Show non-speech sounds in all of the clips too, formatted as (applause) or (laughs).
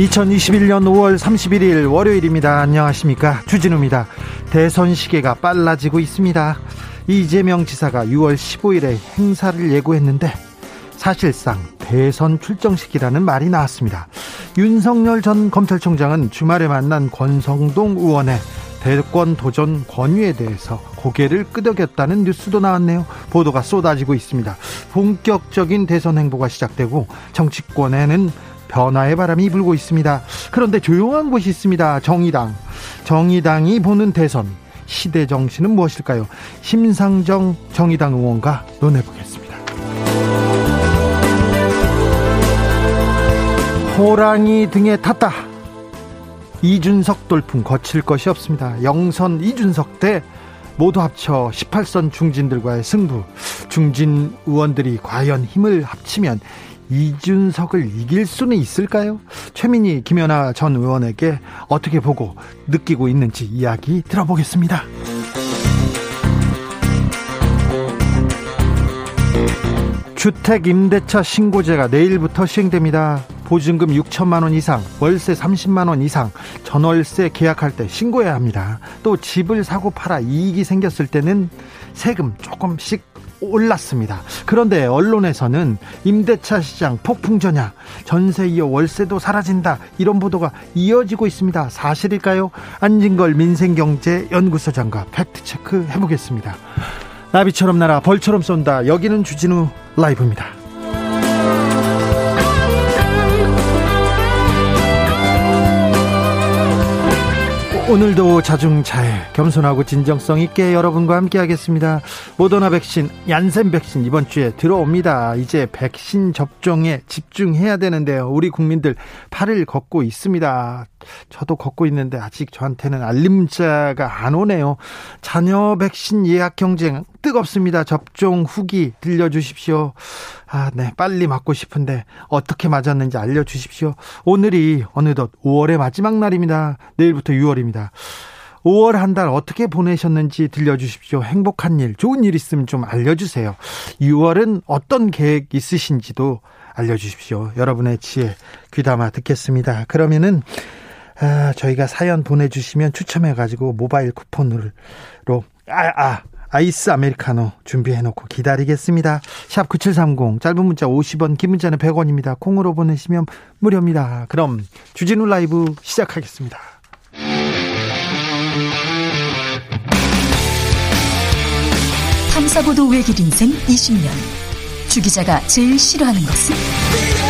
2021년 5월 31일 월요일입니다. 안녕하십니까. 주진우입니다. 대선 시계가 빨라지고 있습니다. 이재명 지사가 6월 15일에 행사를 예고했는데 사실상 대선 출정식이라는 말이 나왔습니다. 윤석열 전 검찰총장은 주말에 만난 권성동 의원의 대권 도전 권유에 대해서 고개를 끄덕였다는 뉴스도 나왔네요. 보도가 쏟아지고 있습니다. 본격적인 대선 행보가 시작되고 정치권에는 변화의 바람이 불고 있습니다. 그런데 조용한 곳이 있습니다. 정의당. 정의당이 보는 대선. 시대 정신은 무엇일까요? 심상정 정의당 의원과 논해보겠습니다. 호랑이 등에 탔다. 이준석 돌풍 거칠 것이 없습니다. 영선 이준석 대 모두 합쳐 18선 중진들과의 승부. 중진 의원들이 과연 힘을 합치면 이준석을 이길 수는 있을까요? 최민희, 김연아 전 의원에게 어떻게 보고 느끼고 있는지 이야기 들어보겠습니다. 주택 임대차 신고제가 내일부터 시행됩니다. 보증금 6천만 원 이상, 월세 30만 원 이상, 전월세 계약할 때 신고해야 합니다. 또 집을 사고 팔아 이익이 생겼을 때는 세금 조금씩 올랐습니다. 그런데 언론에서는 임대차 시장 폭풍 전야, 전세 이어 월세도 사라진다 이런 보도가 이어지고 있습니다. 사실일까요? 안진걸 민생경제연구소장과 팩트 체크 해보겠습니다. 나비처럼 날아 벌처럼 쏜다. 여기는 주진우 라이브입니다. 오늘도 자중차에 겸손하고 진정성 있게 여러분과 함께하겠습니다. 모더나 백신, 얀센 백신 이번 주에 들어옵니다. 이제 백신 접종에 집중해야 되는데요. 우리 국민들 팔을 걷고 있습니다. 저도 걷고 있는데 아직 저한테는 알림자가 안 오네요. 자녀 백신 예약 경쟁 뜨겁습니다. 접종 후기 들려주십시오. 아, 네. 빨리 맞고 싶은데 어떻게 맞았는지 알려주십시오. 오늘이 어느덧 5월의 마지막 날입니다. 내일부터 6월입니다. 5월 한 달 어떻게 보내셨는지 들려주십시오. 행복한 일, 좋은 일 있으면 좀 알려주세요. 6월은 어떤 계획 있으신지도 알려주십시오. 여러분의 지혜 귀담아 듣겠습니다. 그러면은 아, 저희가 사연 보내주시면 추첨해가지고 모바일 쿠폰으로 아, 아, 아이스 아메리카노 준비해놓고 기다리겠습니다. 샵 9730 짧은 문자 50원 긴 문자는 100원입니다. 콩으로 보내시면 무료입니다. 그럼 주진우 라이브 시작하겠습니다. 탐사보도 외길 인생 20년 주 기자가 제일 싫어하는 것은?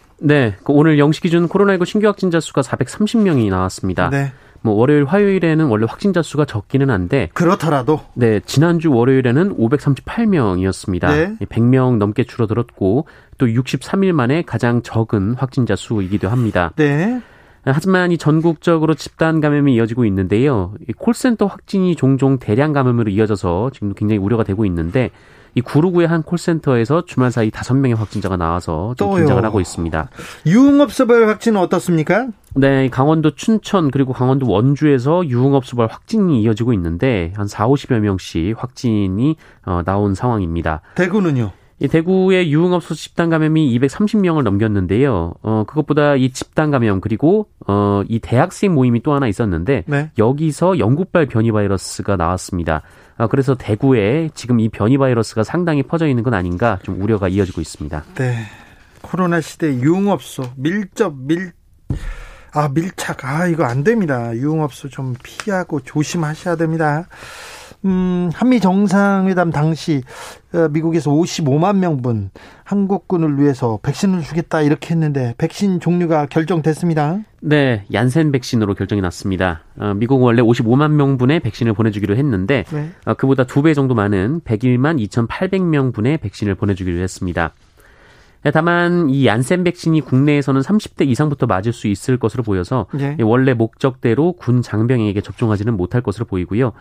네, 그 오늘 0시 기준 코로나19 신규 확진자 수가 430명이 나왔습니다. 네. 뭐 월요일 화요일에는 원래 확진자 수가 적기는 한데 그렇더라도 네 지난주 월요일에는 538명이었습니다. 네. 100명 넘게 줄어들었고 또 63일 만에 가장 적은 확진자 수이기도 합니다. 네. 하지만 이 전국적으로 집단 감염이 이어지고 있는데요. 이 콜센터 확진이 종종 대량 감염으로 이어져서 지금 굉장히 우려가 되고 있는데 이 구루구의 한 콜센터에서 주말 사이 다섯 명의 확진자가 나와서 좀 긴장을 하고 있습니다. 유흥업소별 확진은 어떻습니까? 네, 강원도 춘천 그리고 강원도 원주에서 유흥업소별 확진이 이어지고 있는데 한 4, 50여 명씩 확진이 어, 나온 상황입니다. 대구는요? 이 대구의 유흥업소 집단 감염이 230명을 넘겼는데요. 어, 그것보다 이 집단 감염 그리고 어, 이 대학생 모임이 또 하나 있었는데 네. 여기서 영국발 변이 바이러스가 나왔습니다. 아, 그래서 대구에 지금 이 변이 바이러스가 상당히 퍼져 있는 건 아닌가 좀 우려가 이어지고 있습니다. 네. 코로나 시대 유흥업소 밀접 밀 아, 밀착. 아, 이거 안 됩니다. 유흥업소 좀 피하고 조심하셔야 됩니다. 음, 한미 정상회담 당시 어, 미국에서 55만 명분 한국군을 위해서 백신을 주겠다 이렇게 했는데 백신 종류가 결정됐습니다. 네, 얀센 백신으로 결정이 났습니다. 어, 미국은 원래 55만 명분의 백신을 보내주기로 했는데 네. 어, 그보다 두 배 정도 많은 101만 2,800명분의 백신을 보내주기로 했습니다. 다만 이 얀센 백신이 국내에서는 30대 이상부터 맞을 수 있을 것으로 보여서 네. 원래 목적대로 군 장병에게 접종하지는 못할 것으로 보이고요.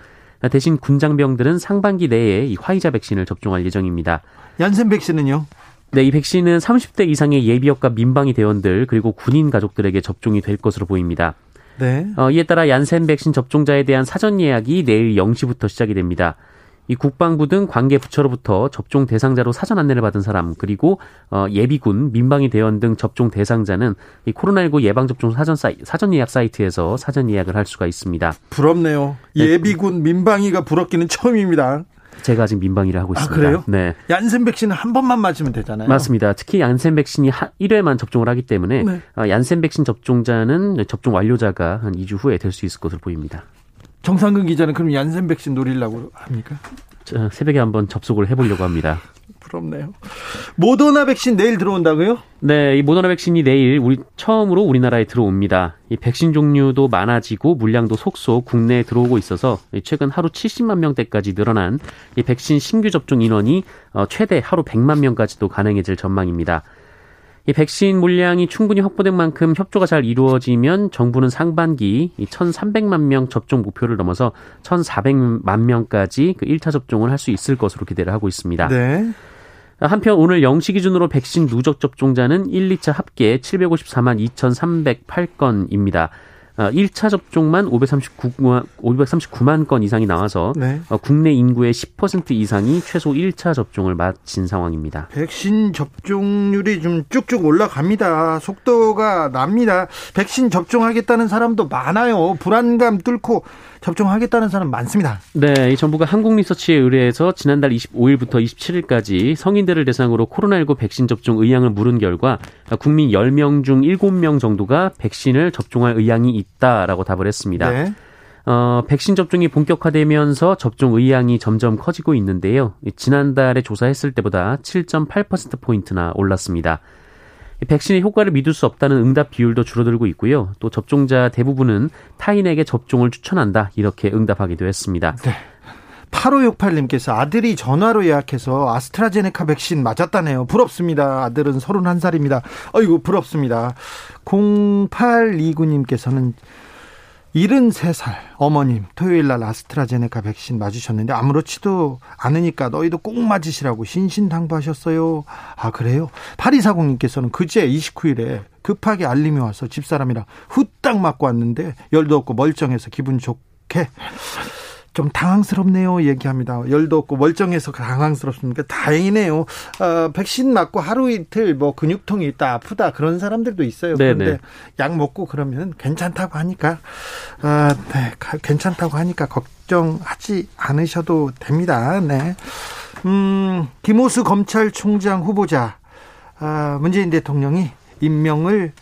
대신 군장병들은 상반기 내에 이 화이자 백신을 접종할 예정입니다. 얀센 백신은요? 네, 이 백신은 30대 이상의 예비역과 민방위 대원들 그리고 군인 가족들에게 접종이 될 것으로 보입니다. 네. 어, 이에 따라 얀센 백신 접종자에 대한 사전 예약이 내일 0시부터 시작이 됩니다. 이 국방부 등 관계 부처로부터 접종 대상자로 사전 안내를 받은 사람 그리고 어, 예비군, 민방위 대원 등 접종 대상자는 이 코로나19 예방 접종 사전 사이, 사전 예약 사이트에서 사전 예약을 할 수가 있습니다. 부럽네요. 네. 예비군, 민방위가 부럽기는 처음입니다. 제가 아직 민방위를 하고 아, 있습니다. 아, 그래요? 네. 얀센 백신은 한 번만 맞으면 되잖아요. 맞습니다. 특히 얀센 백신이 1회만 접종을 하기 때문에 네. 어, 얀센 백신 접종자는 접종 완료자가 한 2주 후에 될 수 있을 것으로 보입니다. 정상근 기자는 그럼 얀센 백신 노리려고 합니까? 새벽에 한번 접속을 해보려고 합니다. (laughs) 부럽네요. 모더나 백신 내일 들어온다고요? 네, 이 모더나 백신이 내일 우리 처음으로 우리나라에 들어옵니다. 이 백신 종류도 많아지고 물량도 속속 국내에 들어오고 있어서 최근 하루 70만 명대까지 늘어난 이 백신 신규 접종 인원이 어, 최대 하루 100만 명까지도 가능해질 전망입니다. 이 백신 물량이 충분히 확보된 만큼 협조가 잘 이루어지면 정부는 상반기 1,300만 명 접종 목표를 넘어서 1,400만 명까지 그 1차 접종을 할 수 있을 것으로 기대를 하고 있습니다. 네. 한편 오늘 0시 기준으로 백신 누적 접종자는 1, 2차 합계 754만 2,308건입니다. 1차 어, 접종만 539만, 539만 건 이상이 나와서 네. 어, 국내 인구의 10% 이상이 최소 1차 접종을 마친 상황입니다. 백신 접종률이 좀 쭉쭉 올라갑니다. 속도가 납니다. 백신 접종하겠다는 사람도 많아요. 불안감 뚫고 접종하겠다는 사람 많습니다. 네, 이 정부가 한국리서치에 의뢰해서 지난달 25일부터 27일까지 성인들을 대상으로 코로나19 백신 접종 의향을 물은 결과 국민 10명 중 7명 정도가 백신을 접종할 의향이 있다라고 답을 했습니다. 네. 어, 백신 접종이 본격화되면서 접종 의향이 점점 커지고 있는데요. 지난달에 조사했을 때보다 7.8%포인트나 올랐습니다. 백신의 효과를 믿을 수 없다는 응답 비율도 줄어들고 있고요. 또 접종자 대부분은 타인에게 접종을 추천한다. 이렇게 응답하기도 했습니다. 네. 8568님께서 아들이 전화로 예약해서 아스트라제네카 백신 맞았다네요. 부럽습니다. 아들은 31살입니다. 어이구, 부럽습니다. 0829님께서는 73살 어머님 토요일 날 아스트라제네카 백신 맞으셨는데 아무렇지도 않으니까 너희도 꼭 맞으시라고 신신당부하셨어요. 아 그래요? 8240님께서는 그제 29일에 급하게 알림이 와서 집사람이랑 후딱 맞고 왔는데 열도 없고 멀쩡해서 기분 좋게 좀 당황스럽네요. 얘기합니다. 열도 없고 멀쩡해서 당황스럽습니까? 다행이네요. 어, 백신 맞고 하루 이틀 뭐 근육통이 있다 아프다 그런 사람들도 있어요. 네네. 그런데 약 먹고 그러면 괜찮다고 하니까 아, 네, 괜찮다고 하니까 걱정하지 않으셔도 됩니다. 네. 음, 김호수 검찰총장 후보자 아, 문재인 대통령이 임명을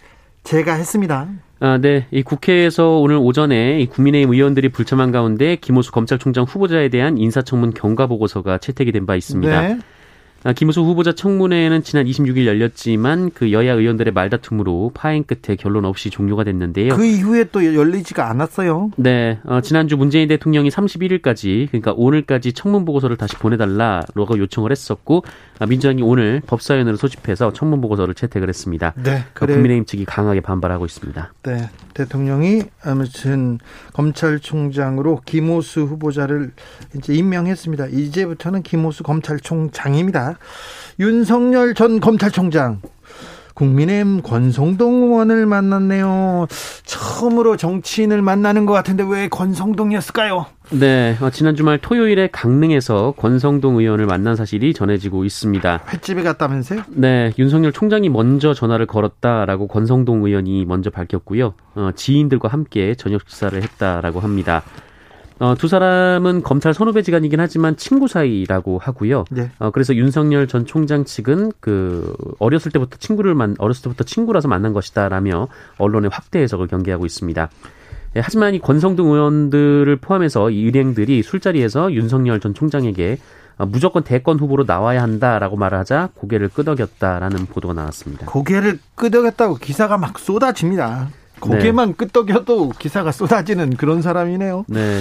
제가 했습니다. 아, 네. 이 국회에서 오늘 오전에 이 국민의힘 의원들이 불참한 가운데 김호수 검찰총장 후보자에 대한 인사청문 경과 보고서가 채택이 된 바 있습니다. 네. 아, 김우수 후보자 청문회는 지난 26일 열렸지만 그 여야 의원들의 말다툼으로 파행 끝에 결론 없이 종료가 됐는데요. 그 이후에 또 열리지가 않았어요. 네, 어, 지난주 문재인 대통령이 31일까지 그러니까 오늘까지 청문 보고서를 다시 보내달라고 요청을 했었고 아, 민주당이 오늘 법사위원회를 소집해서 청문 보고서를 채택을 했습니다. 네, 그 그래. 국민의힘 측이 강하게 반발하고 있습니다. 네, 대통령이 아무튼 검찰총장으로 김호수 후보자를 이제 임명했습니다. 이제부터는 김호수 검찰총장입니다. 윤석열 전 검찰총장 국민의힘 권성동 의원을 만났네요. 처음으로 정치인을 만나는 것 같은데 왜 권성동이었을까요? 네, 어, 지난 주말 토요일에 강릉에서 권성동 의원을 만난 사실이 전해지고 있습니다. 횟집에 갔다면서요? 네, 윤석열 총장이 먼저 전화를 걸었다라고 권성동 의원이 먼저 밝혔고요. 어, 지인들과 함께 저녁 식사를 했다라고 합니다. 어, 두 사람은 검찰 선후배지간이긴 하지만 친구 사이라고 하고요. 네. 어, 그래서 윤석열 전 총장 측은 그 어렸을 때부터 친구를 만 어렸을 때부터 친구라서 만난 것이다라며 언론의 확대 해석을 경계하고 있습니다. 예, 하지만 이 권성동 의원들을 포함해서 이 일행들이 술자리에서 윤석열 전 총장에게 어, 무조건 대권 후보로 나와야 한다라고 말을 하자 고개를 끄덕였다라는 보도가 나왔습니다. 고개를 끄덕였다고 기사가 막 쏟아집니다. 고개만 네. 끄덕여도 기사가 쏟아지는 그런 사람이네요. 네.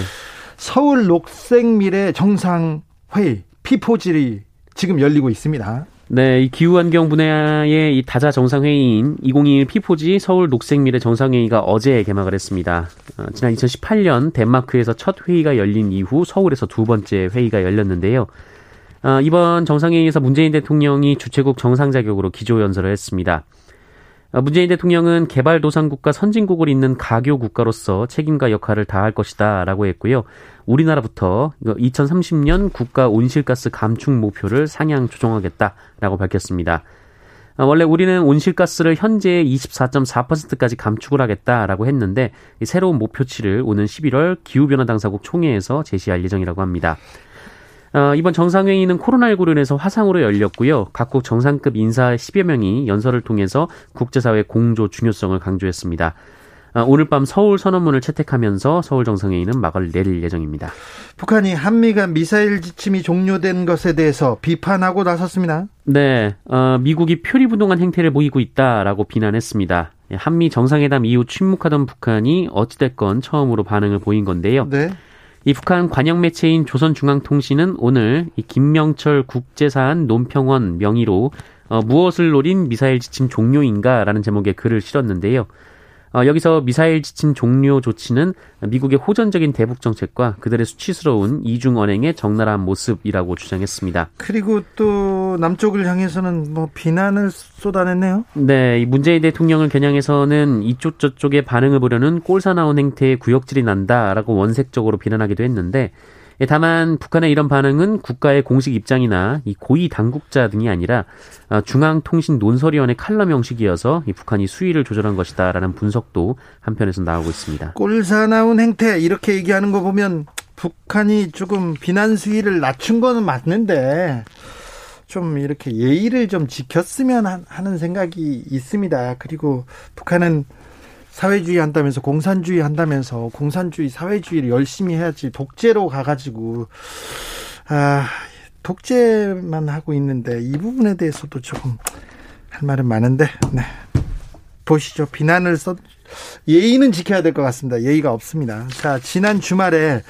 서울 녹색미래 정상회의 피포질이 지금 열리고 있습니다. 네, 이 기후환경 분야의 이 다자 정상회의인 2021 피포지 서울 녹색미래 정상회의가 어제 개막을 했습니다. 어, 지난 2018년 덴마크에서 첫 회의가 열린 이후 서울에서 두 번째 회의가 열렸는데요. 어, 이번 정상회의에서 문재인 대통령이 주최국 정상 자격으로 기조 연설을 했습니다. 어, 문재인 대통령은 개발도상국과 선진국을 잇는 가교 국가로서 책임과 역할을 다할 것이다 라고 했고요. 우리나라부터 2030년 국가 온실가스 감축 목표를 상향 조정하겠다 라고 밝혔습니다. 어, 원래 우리는 온실가스를 현재 24.4%까지 감축을 하겠다라고 했는데 새로운 목표치를 오는 11월 기후변화 당사국 총회에서 제시할 예정이라고 합니다. 어, 이번 정상회의는 코로나19로 인해서 화상으로 열렸고요. 각국 정상급 인사 10여 명이 연설을 통해서 국제사회 공조 중요성을 강조했습니다. 어, 오늘 밤 서울 선언문을 채택하면서 서울 정상회의는 막을 내릴 예정입니다. 북한이 한미 간 미사일 지침이 종료된 것에 대해서 비판하고 나섰습니다. 네, 어, 미국이 표리부동한 행태를 보이고 있다라고 비난했습니다. 한미 정상회담 이후 침묵하던 북한이 어찌됐건 처음으로 반응을 보인 건데요. 네. 이 북한 관영 매체인 조선중앙통신은 오늘 이 김명철 국제사안 논평원 명의로 어, 무엇을 노린 미사일 지침 종료인가라는 제목의 글을 실었는데요. 어, 여기서 미사일 지침 종료 조치는 미국의 호전적인 대북 정책과 그들의 수치스러운 이중 언행의 적나라한 모습이라고 주장했습니다. 그리고 또 남쪽을 향해서는 뭐 비난을 쏟아냈네요. 네, 문재인 대통령을 겨냥해서는 이쪽 저쪽에 반응을 보려는 꼴사나온 행태에 구역질이 난다라고 원색적으로 비난하기도 했는데 예, 다만 북한의 이런 반응은 국가의 공식 입장이나 이 고위 당국자 등이 아니라 어, 중앙통신 논설위원회 칼럼 형식이어서 이 북한이 수위를 조절한 것이다라는 분석도 한편에서 나오고 있습니다. 꼴사나운 행태 이렇게 얘기하는 거 보면 북한이 조금 비난 수위를 낮춘 거는 맞는데 좀 이렇게 예의를 좀 지켰으면 하는 생각이 있습니다. 그리고 북한은 사회주의 한다면서 공산주의 한다면서 공산주의 사회주의를 열심히 해야지 독재로 가가지고 아 독재만 하고 있는데 이 부분에 대해서도 조금 할 말은 많은데 네. 보시죠. 비난을 써 예의는 지켜야 될 것 같습니다. 예의가 없습니다. 자 지난 주말에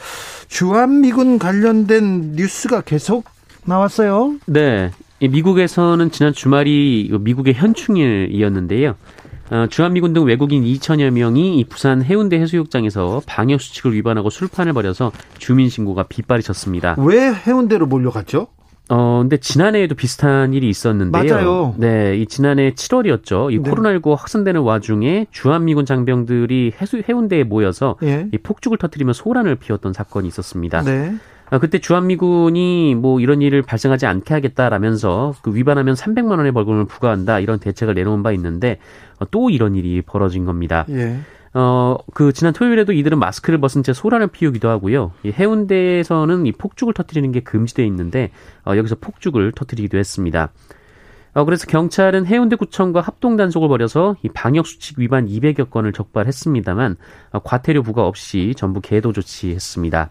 주한미군 관련된 뉴스가 계속 나왔어요. 네. 미국에서는 지난 주말이 미국의 현충일이었는데요. 어, 주한미군 등 외국인 2천여 명이 부산 해운대 해수욕장에서 방역 수칙을 위반하고 술판을 벌여서 주민 신고가 빗발이 쳤습니다. 왜 해운대로 몰려갔죠? 어, 근데 지난해에도 비슷한 일이 있었는데요. 맞아요. 네, 이 지난해 7월이었죠. 이 네. 코로나19 확산되는 와중에 주한미군 장병들이 해수 해운대에 모여서 예. 이 폭죽을 터뜨리며 소란을 피웠던 사건이 있었습니다. 네. 아, 그때 주한미군이 뭐 이런 일을 발생하지 않게 하겠다라면서 그 위반하면 300만 원의 벌금을 부과한다 이런 대책을 내놓은 바 있는데 어, 또 이런 일이 벌어진 겁니다. 예. 어, 그 지난 토요일에도 이들은 마스크를 벗은 채 소란을 피우기도 하고요. 이 해운대에서는 이 폭죽을 터뜨리는 게 금지돼 있는데 어, 여기서 폭죽을 터뜨리기도 했습니다. 어, 그래서 경찰은 해운대구청과 합동 단속을 벌여서 이 방역 수칙 위반 200여 건을 적발했습니다만 어, 과태료 부과 없이 전부 계도 조치했습니다.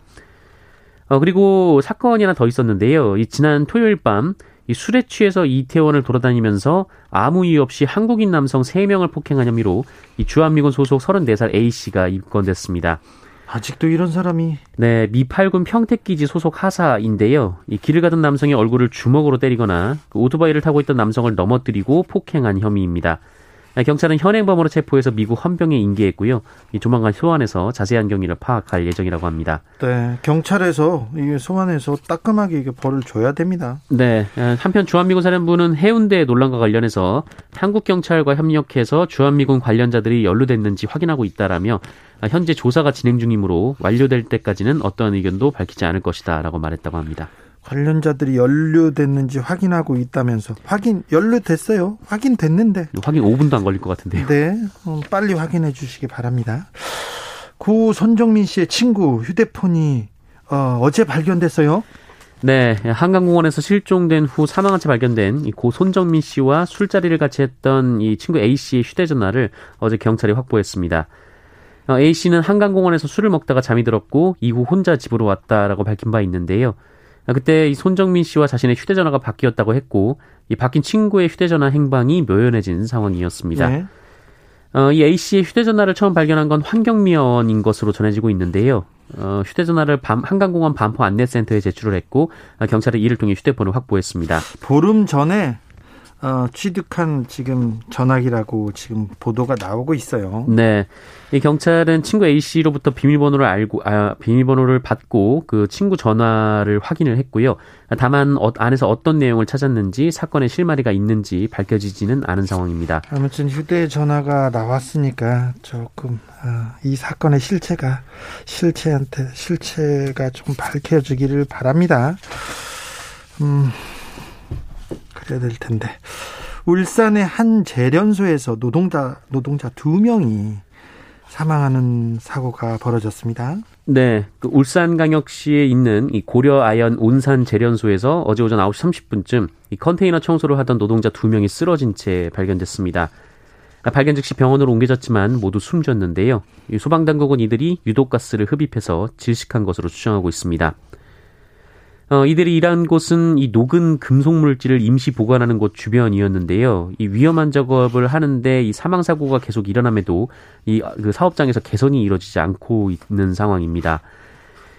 어, 그리고 사건이 하나 더 있었는데요. 이 지난 토요일 밤, 이 술에 취해서 이태원을 돌아다니면서 아무 이유 없이 한국인 남성 3명을 폭행한 혐의로 이 주한미군 소속 34살 A씨가 입건됐습니다. 아직도 이런 사람이 네 미팔군 평택기지 소속 하사인데요. 이 길을 가던 남성의 얼굴을 주먹으로 때리거나 그 오토바이를 타고 있던 남성을 넘어뜨리고 폭행한 혐의입니다. 경찰은 현행범으로 체포해서 미국 헌병에 인계했고요. 조만간 소환해서 자세한 경위를 파악할 예정이라고 합니다. 네, 경찰에서 이게 소환해서 따끔하게 이게 벌을 줘야 됩니다. 네, 한편 주한미군 사령부는 해운대 논란과 관련해서 한국 경찰과 협력해서 주한미군 관련자들이 연루됐는지 확인하고 있다라며 현재 조사가 진행 중이므로 완료될 때까지는 어떠한 의견도 밝히지 않을 것이다라고 말했다고 합니다. 관련자들이 연루됐는지 확인하고 있다면서 확인 연루됐어요. 확인됐는데 확인 5분도 안 걸릴 것 같은데요. 네, 어, 빨리 확인해 주시기 바랍니다. 고 손정민 씨의 친구 휴대폰이 어, 어제 발견됐어요. 네, 한강공원에서 실종된 후 사망한 채 발견된 고 손정민 씨와 술자리를 같이 했던 이 친구 A 씨의 휴대전화를 어제 경찰이 확보했습니다. 어, A 씨는 한강공원에서 술을 먹다가 잠이 들었고 이후 혼자 집으로 왔다라고 밝힌 바 있는데요. 아, 그때 이 손정민 씨와 자신의 휴대전화가 바뀌었다고 했고 이 바뀐 친구의 휴대전화 행방이 묘연해진 상황이었습니다. 네. 어, 이 A 씨의 휴대전화를 처음 발견한 건 환경미원인 것으로 전해지고 있는데요. 어, 휴대전화를 밤, 한강공원 반포 안내센터에 제출을 했고 어, 경찰이 이를 통해 휴대폰을 확보했습니다. 보름 전에 어, 취득한 지금 전화기라고 지금 보도가 나오고 있어요. 네. 이 경찰은 친구 A 씨로부터 비밀번호를 알고 아, 비밀번호를 받고 그 친구 전화를 확인을 했고요. 다만 어, 안에서 어떤 내용을 찾았는지 사건의 실마리가 있는지 밝혀지지는 않은 상황입니다. 아무튼 휴대전화가 나왔으니까 조금 어, 이 사건의 실체가 실체한테 실체가 좀 밝혀지기를 바랍니다. 음. 그래야 될 텐데. 울산의 한 재련소에서 노동자 노동자 두 명이 사망하는 사고가 벌어졌습니다. 네, 그 울산광역시에 있는 이 고려아연 온산 재련소에서 어제 오전 9시 30분쯤 이 컨테이너 청소를 하던 노동자 두 명이 쓰러진 채 발견됐습니다. 발견 즉시 병원으로 옮겨졌지만 모두 숨졌는데요. 소방당국은 이들이 유독가스를 흡입해서 질식한 것으로 추정하고 있습니다. 어, 이들이 일한 곳은 이 녹은 금속 물질을 임시 보관하는 곳 주변이었는데요. 이 위험한 작업을 하는데 이 사망 사고가 계속 일어남에도 이 그 사업장에서 개선이 이루어지지 않고 있는 상황입니다.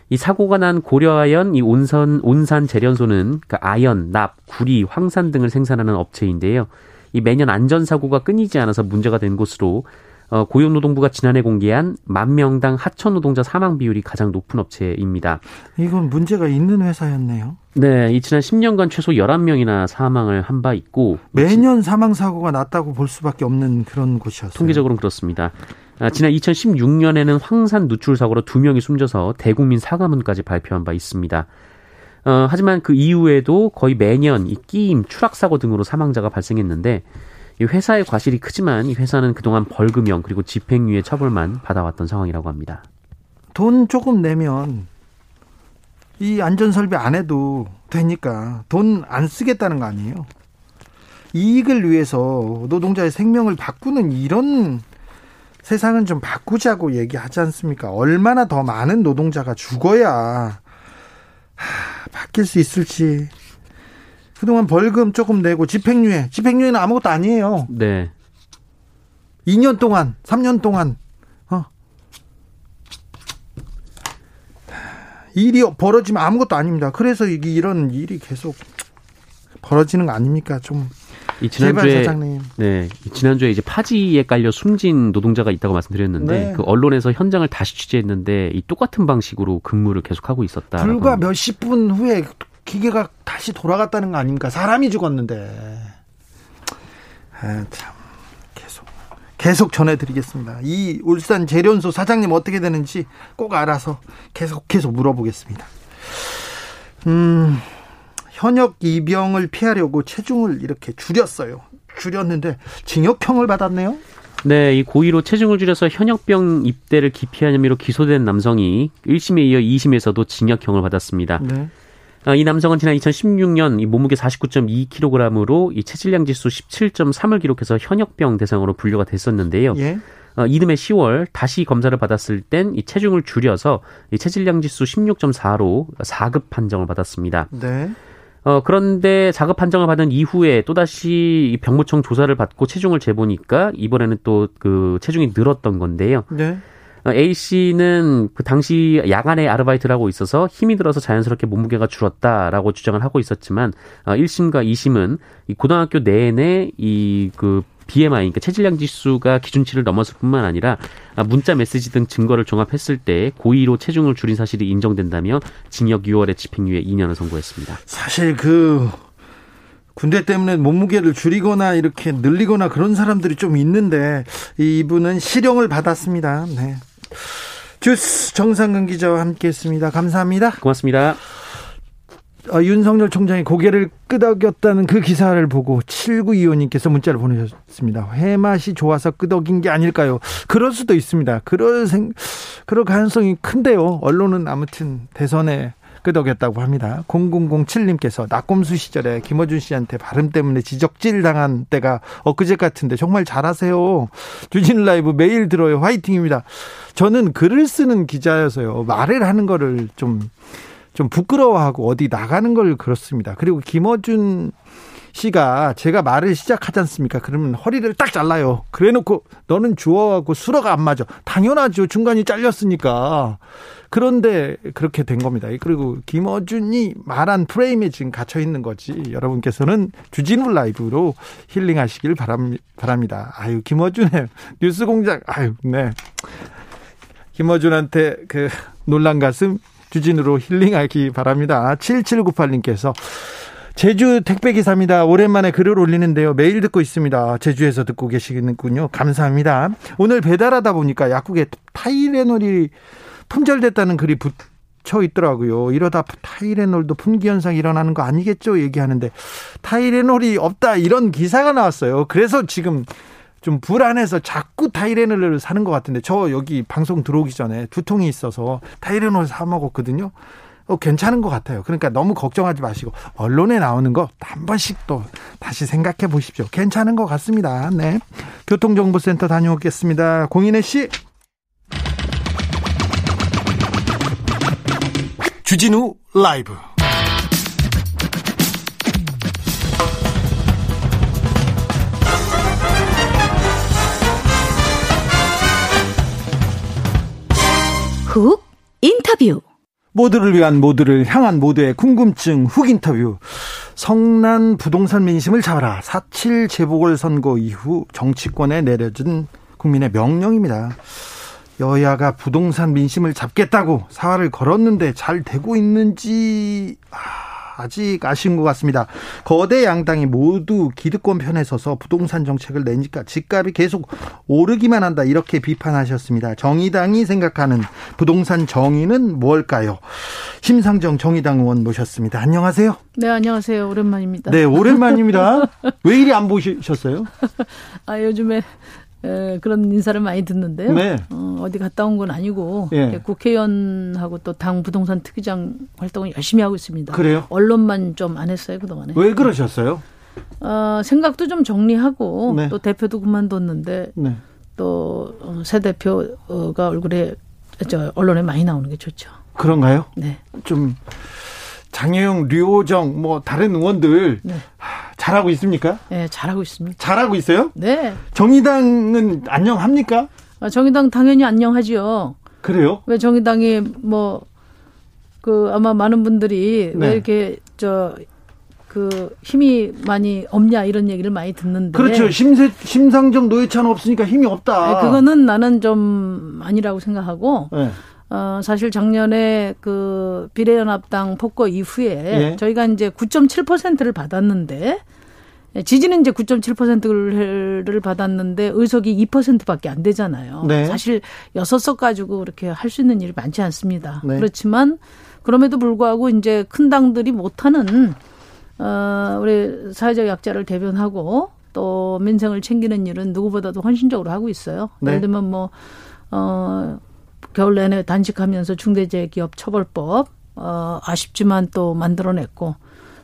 이 사고가 난 고려아연 이 온산 온산 재련소는 그 아연, 납, 구리, 황산 등을 생산하는 업체인데요. 이 매년 안전 사고가 끊이지 않아서 문제가 된 곳으로 어, 고용노동부가 지난해 공개한 만 명당 하청 노동자 사망 비율이 가장 높은 업체입니다. 이건 문제가 있는 회사였네요. 네, 이 지난 10년간 최소 11명이나 사망을 한 바 있고 매년 사망 사고가 났다고 볼 수밖에 없는 그런 곳이었어요. 통계적으로는 그렇습니다. 아, 지난 2016년에는 황산 누출 사고로 두 명이 숨져서 대국민 사과문까지 발표한 바 있습니다. 어, 하지만 그 이후에도 거의 매년 이 끼임, 추락 사고 등으로 사망자가 발생했는데 이 회사의 과실이 크지만 이 회사는 그동안 벌금형 그리고 집행유예 처벌만 받아왔던 상황이라고 합니다. 돈 조금 내면 이 안전설비 안 해도 되니까 돈 안 쓰겠다는 거 아니에요. 이익을 위해서 노동자의 생명을 바꾸는 이런 세상은 좀 바꾸자고 얘기하지 않습니까? 얼마나 더 많은 노동자가 죽어야 하, 바뀔 수 있을지 그동안 벌금 조금 내고 집행유예, 집행유예는 아무것도 아니에요. 네. 2년 동안, 3년 동안, 어. 일이 벌어지면 아무것도 아닙니다. 그래서 이런 일이 계속 벌어지는 거 아닙니까? 좀. 이 지난주에 네 지난주에 이제 파지에 깔려 숨진 노동자가 있다고 말씀드렸는데 네. 그 언론에서 현장을 다시 취재했는데 이 똑같은 방식으로 근무를 계속하고 있었다. 불과 몇십 분 후에 기계가 다시 돌아갔다는 거 아닙니까? 사람이 죽었는데. 아, 참. 계속. 계속 전해드리겠습니다. 이 울산 재련소 사장님 어떻게 되는지 꼭 알아서 계속 계속 물어보겠습니다. 음, 현역 입영을 피하려고 체중을 이렇게 줄였어요. 줄였는데 징역형을 받았네요. 네, 이 고의로 체중을 줄여서 현역병 입대를 기피한 혐의로 기소된 남성이 1심에 이어 2심에서도 징역형을 받았습니다. 네. 어, 이 남성은 지난 2016년 이 몸무게 49.2kg으로 이 체질량 지수 17.3을 기록해서 현역병 대상으로 분류가 됐었는데요. 예. 어, 이듬해 10월 다시 검사를 받았을 땐 이 체중을 줄여서 이 체질량 지수 16.4로 4급 판정을 받았습니다. 네. 어, 그런데 4급 판정을 받은 이후에 또다시 병무청 조사를 받고 체중을 재보니까 이번에는 또 그 체중이 늘었던 건데요. 네. 어, A 씨는 그 당시 야간에 아르바이트를 하고 있어서 힘이 들어서 자연스럽게 몸무게가 줄었다라고 주장을 하고 있었지만 1심과 어, 2심은 이 고등학교 내내 이그 BMI, 그러니까 체질량 지수가 기준치를 넘었을 뿐만 아니라 문자 메시지 등 증거를 종합했을 때 고의로 체중을 줄인 사실이 인정된다며 징역 6월에 집행유예 2년을 선고했습니다. 사실 그 군대 때문에 몸무게를 줄이거나 이렇게 늘리거나 그런 사람들이 좀 있는데 이분은 실형을 받았습니다. 네. 주스 정상근 기자와 함께했습니다. 감사합니다. 고맙습니다. 어, 윤석열 총장이 고개를 끄덕였다는 그 기사를 보고 7925님께서 문자를 보내셨습니다. 회 맛이 좋아서 끄덕인 게 아닐까요? 그럴 수도 있습니다. 그럴 생, 그럴 가능성이 큰데요. 언론은 아무튼 대선에 끄덕였다고 합니다. 0007님께서 낙곰수 시절에 김어준 씨한테 발음 때문에 지적질 당한 때가 엊그제 같은데 정말 잘하세요. 주진 라이브 매일 들어요. 화이팅입니다. 저는 글을 쓰는 기자여서요. 말을 하는 거를 좀, 좀 부끄러워하고 어디 나가는 걸 그렇습니다. 그리고 김어준 씨가 제가 말을 시작하지 않습니까? 그러면 허리를 딱 잘라요. 그래 놓고 너는 주어하고 수어가 안 맞아. 당연하죠. 중간이 잘렸으니까. 그런데 그렇게 된 겁니다. 그리고 김어준이 말한 프레임에 지금 갇혀 있는 거지. 여러분께서는 주진우 라이브로 힐링하시길 바랍니다. 아유, 김어준의 뉴스 공작. 아유, 네. 김어준한테 그 놀란 가슴 주진우로 힐링하기 바랍니다. 7798님께서 제주 택배기사입니다. 오랜만에 글을 올리는데요. 매일 듣고 있습니다. 제주에서 듣고 계시겠군요. 감사합니다. 오늘 배달하다 보니까 약국에 타이레놀이 품절됐다는 글이 붙여 있더라고요. 이러다 타이레놀도 품귀 현상이 일어나는 거 아니겠죠? 얘기하는데 타이레놀이 없다 이런 기사가 나왔어요. 그래서 지금 좀 불안해서 자꾸 타이레놀을 사는 것 같은데 저 여기 방송 들어오기 전에 두통이 있어서 타이레놀 사 먹었거든요. 어, 괜찮은 것 같아요. 그러니까 너무 걱정하지 마시고 언론에 나오는 거 한 번씩 또 다시 생각해 보십시오. 괜찮은 것 같습니다. 네. 교통정보센터 다녀오겠습니다. 공인혜 씨. 주진우 라이브 훅 인터뷰 모두를 위한 모두를 향한 모두의 궁금증 훅 인터뷰. 성난 부동산 민심을 잡아라. 4.7 재보궐선거 이후 정치권에 내려진 국민의 명령입니다. 여야가 부동산 민심을 잡겠다고 사활을 걸었는데 잘 되고 있는지 아 직 아쉬운 것 같습니다. 거대 양당이 모두 기득권 편에 서서 부동산 정책을 내니까 집값이 계속 오르기만 한다 이렇게 비판하셨습니다. 정의당이 생각하는 부동산 정의는 뭘까요? 심상정 정의당 의원 모셨습니다. 안녕하세요. 네, 안녕하세요. 오랜만입니다. 네, 오랜만입니다. 왜 이리 안 보셨어요? (laughs) 아, 요즘에 에, 그런 인사를 많이 듣는데요. 네. 어, 디 갔다 온 건 아니고 네. 국회의원하고 또 당 부동산 특위장 활동을 열심히 하고 있습니다. 그래요? 언론만 좀 안 했어요 그동안에. 왜 그러셨어요? 어, 생각도 좀 정리하고 네. 또 대표도 그만뒀는데 네. 또새 어, 대표가 얼굴에 저 언론에 많이 나오는 게 좋죠. 그런가요? 네. 좀 장혜영, 류호정 뭐 다른 의원들 네. 잘하고 있습니까? 네, 잘하고 있습니다. 잘하고 있어요? 네. 정의당은 안녕합니까? 아, 정의당 당연히 안녕하지요. 그래요? 왜 정의당이 뭐 그 아마 많은 분들이 네. 왜 이렇게 저 그 힘이 많이 없냐 이런 얘기를 많이 듣는데 그렇죠 심세, 심상정 노회찬 없으니까 힘이 없다. 네, 그거는 나는 좀 아니라고 생각하고 네. 어, 사실 작년에 그 비례연합당 폭거 이후에 예. 저희가 이제 9.7%를 받았는데 지지는 이제 9.7%를 받았는데 의석이 2%밖에 안 되잖아요. 네. 사실 6석 가지고 이렇게 할 수 있는 일이 많지 않습니다. 네. 그렇지만 그럼에도 불구하고 이제 큰 당들이 못하는 어, 우리 사회적 약자를 대변하고 또 민생을 챙기는 일은 누구보다도 헌신적으로 하고 있어요. 네. 예를 들면 뭐, 어, 겨울 내내 단식하면서 중대재해기업 처벌법 어, 아쉽지만 또 만들어냈고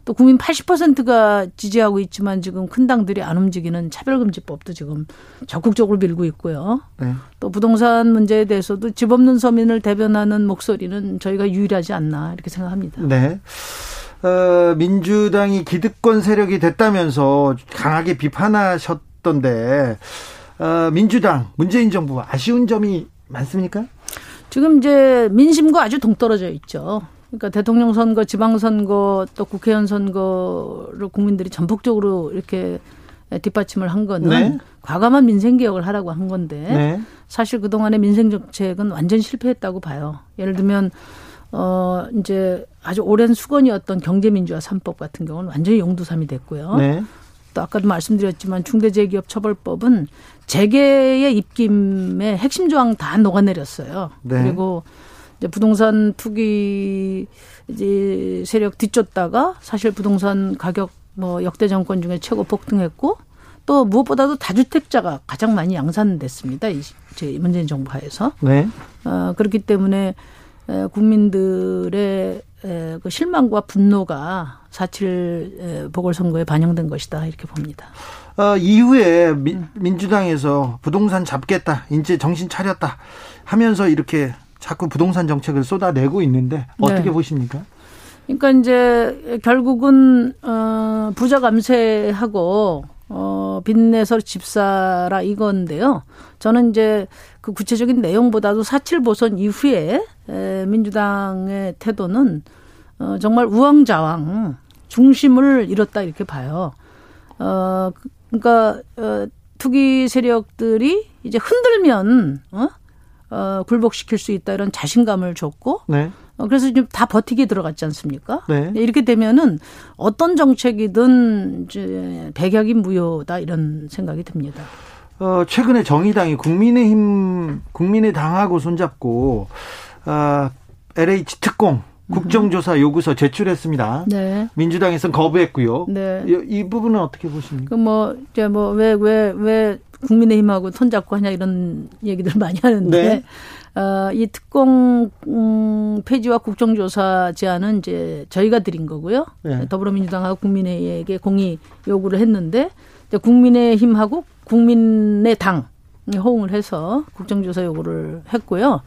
또 국민 80%가 지지하고 있지만 지금 큰 당들이 안 움직이는 차별금지법도 지금 적극적으로 밀고 있고요. 네. 또 부동산 문제에 대해서도 집 없는 서민을 대변하는 목소리는 저희가 유일하지 않나 이렇게 생각합니다. 네. 어, 민주당이 기득권 세력이 됐다면서 강하게 비판하셨던데 어, 민주당 문재인 정부 아쉬운 점이 많습니까? 지금 이제 민심과 아주 동떨어져 있죠. 그러니까 대통령 선거, 지방 선거, 또 국회의원 선거를 국민들이 전폭적으로 이렇게 뒷받침을 한 거는 네. 과감한 민생 개혁을 하라고 한 건데 네. 사실 그 동안의 민생 정책은 완전 실패했다고 봐요. 예를 들면 어 이제 아주 오랜 수건이었던 경제민주화 3법 같은 경우는 완전히 용두삼이 됐고요. 네. 또 아까도 말씀드렸지만 중대재해기업처벌법은 재계의 입김에 핵심 조항 다 녹아내렸어요. 네. 그리고 이제 부동산 투기 이제 세력 뒤쫓다가 사실 부동산 가격 뭐 역대 정권 중에 최고 폭등했고 또 무엇보다도 다주택자가 가장 많이 양산됐습니다. 이제 문재인 정부 하에서. 네. 어, 그렇기 때문에 국민들의 그 실망과 분노가 사칠 보궐선거에 반영된 것이다 이렇게 봅니다. 어, 이후에 미, 음. 민주당에서 부동산 잡겠다, 이제 정신 차렸다 하면서 이렇게 자꾸 부동산 정책을 쏟아내고 있는데 어떻게 네. 보십니까? 그러니까 이제 결국은 어 부자 감세하고 어 빚내서 집 사라 이건데요. 저는 이제 그 구체적인 내용보다도 사칠 보선 이후에 에 민주당의 태도는 어 정말 우왕좌왕 중심을 잃었다 이렇게 봐요. 어 그러니까 어 투기 세력들이 이제 흔들면 어, 어 굴복시킬 수 있다 이런 자신감을 줬고 네. 어, 그래서 지금 다 버티기 들어갔지 않습니까? 네. 이렇게 되면은 어떤 정책이든 이제 백약이 무효다 이런 생각이 듭니다. 어, 최근에 정의당이 국민의힘, 국민의당하고 손잡고, 어, LH 특공, 국정조사 요구서 제출했습니다. 네. 민주당에서는 거부했고요. 네. 이, 이 부분은 어떻게 보십니까? 그 뭐, 이제 뭐, 왜, 왜, 왜 국민의힘하고 손잡고 하냐 이런 얘기들 많이 하는데, 네. 어, 이 특공 음, 폐지와 국정조사 제안은 이제 저희가 드린 거고요. 네. 더불어민주당하고 국민의힘에게 공의 요구를 했는데 이제 국민의힘하고 국민의당 호응을 해서 국정조사 요구를 했고요.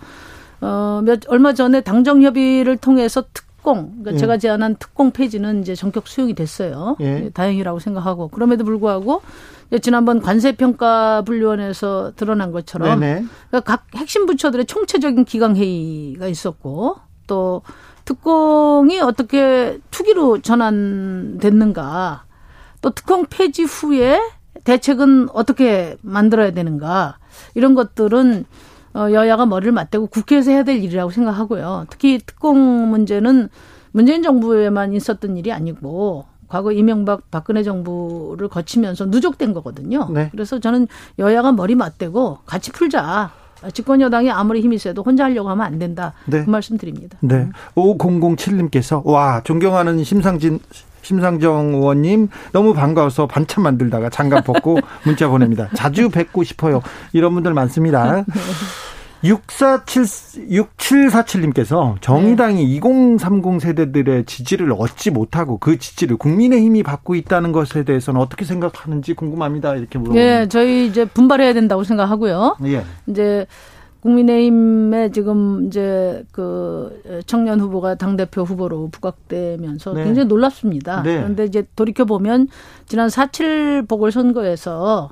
어, 몇 얼마 전에 당정 협의를 통해서 특 공, 그러니까 예. 제가 제안한 특공 폐지는 이제 전격 수용이 됐어요. 예. 다행이라고 생각하고 그럼에도 불구하고 지난번 관세평가분류원에서 드러난 것처럼 그러니까 각 핵심 부처들의 총체적인 기강 회의가 있었고 또 특공이 어떻게 투기로 전환됐는가 또 특공 폐지 후에 대책은 어떻게 만들어야 되는가 이런 것들은 어, 여야가 머리를 맞대고 국회에서 해야 될 일이라고 생각하고요. 특히 특공 문제는 문재인 정부에만 있었던 일이 아니고 과거 이명박 박근혜 정부를 거치면서 누적된 거거든요. 네. 그래서 저는 여야가 머리 맞대고 같이 풀자. 집권 여당이 아무리 힘이 세도 혼자 하려고 하면 안 된다. 네. 그 말씀 드립니다. 네. 5007님께서 와, 존경하는 심상진 심상정 의원님 너무 반가워서 반찬 만들다가 장갑 벗고 (laughs) 문자 보냅니다. 자주 뵙고 싶어요. 이런 분들 많습니다. 네. 6477, 6747님께서 정의당이 네. 2030 세대들의 지지를 얻지 못하고 그 지지를 국민의힘이 받고 있다는 것에 대해서는 어떻게 생각하는지 궁금합니다. 이렇게 물어봅니다. 예, 저희 이제 분발해야 된다고 생각하고요. 예. 이제 국민의힘에 지금 이제 그 청년 후보가 당 대표 후보로 부각되면서 네. 굉장히 놀랍습니다. 네. 그런데 이제 돌이켜 보면 지난 4.7 보궐선거에서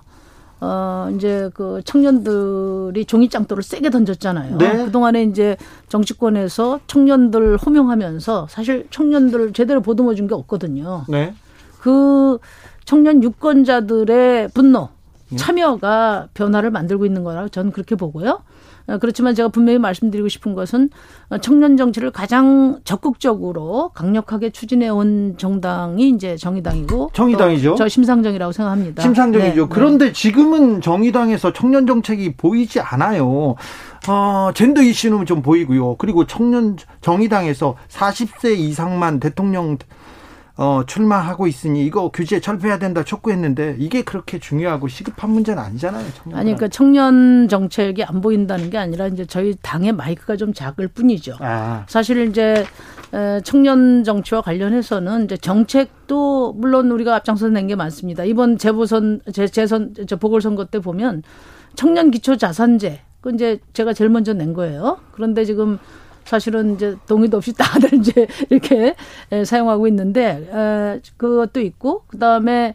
어, 이제 그 청년들이 종이장도를 세게 던졌잖아요. 네. 그 동안에 이제 정치권에서 청년들 호명하면서 사실 청년들 제대로 보듬어 준 게 없거든요. 네. 그 청년 유권자들의 분노, 음. 참여가 변화를 만들고 있는 거라고 저는 그렇게 보고요. 어, 그렇지만 제가 분명히 말씀드리고 싶은 것은 청년 정치를 가장 적극적으로 강력하게 추진해 온 정당이 이제 정의당이고 정의당이죠. 저 심상정이라고 생각합니다. 심상정이죠. 네, 그런데 네. 지금은 정의당에서 청년 정책이 보이지 않아요. 어, 젠더 이슈는 좀 보이고요. 그리고 청년 정의당에서 40세 이상만 대통령 어, 출마하고 있으니 이거 규제 철폐해야 된다 촉구했는데 이게 그렇게 중요하고 시급한 문제는 아니잖아요. 아니 그러니까 청년 정책이 안 보인다는 게 아니라 이제 저희 당의 마이크가 좀 작을 뿐이죠. 아. 사실 이제 청년 정치와 관련해서는 이제 정책도 물론 우리가 앞장서 낸 게 많습니다. 이번 재보선 재, 재선 저 보궐선거 때 보면 청년 기초 자산제 그 이제 제가 제일 먼저 낸 거예요. 그런데 지금 사실은 이제 동의도 없이 (laughs) 다들 이제 이렇게 사용하고 있는데 에, 그것도 있고 그다음에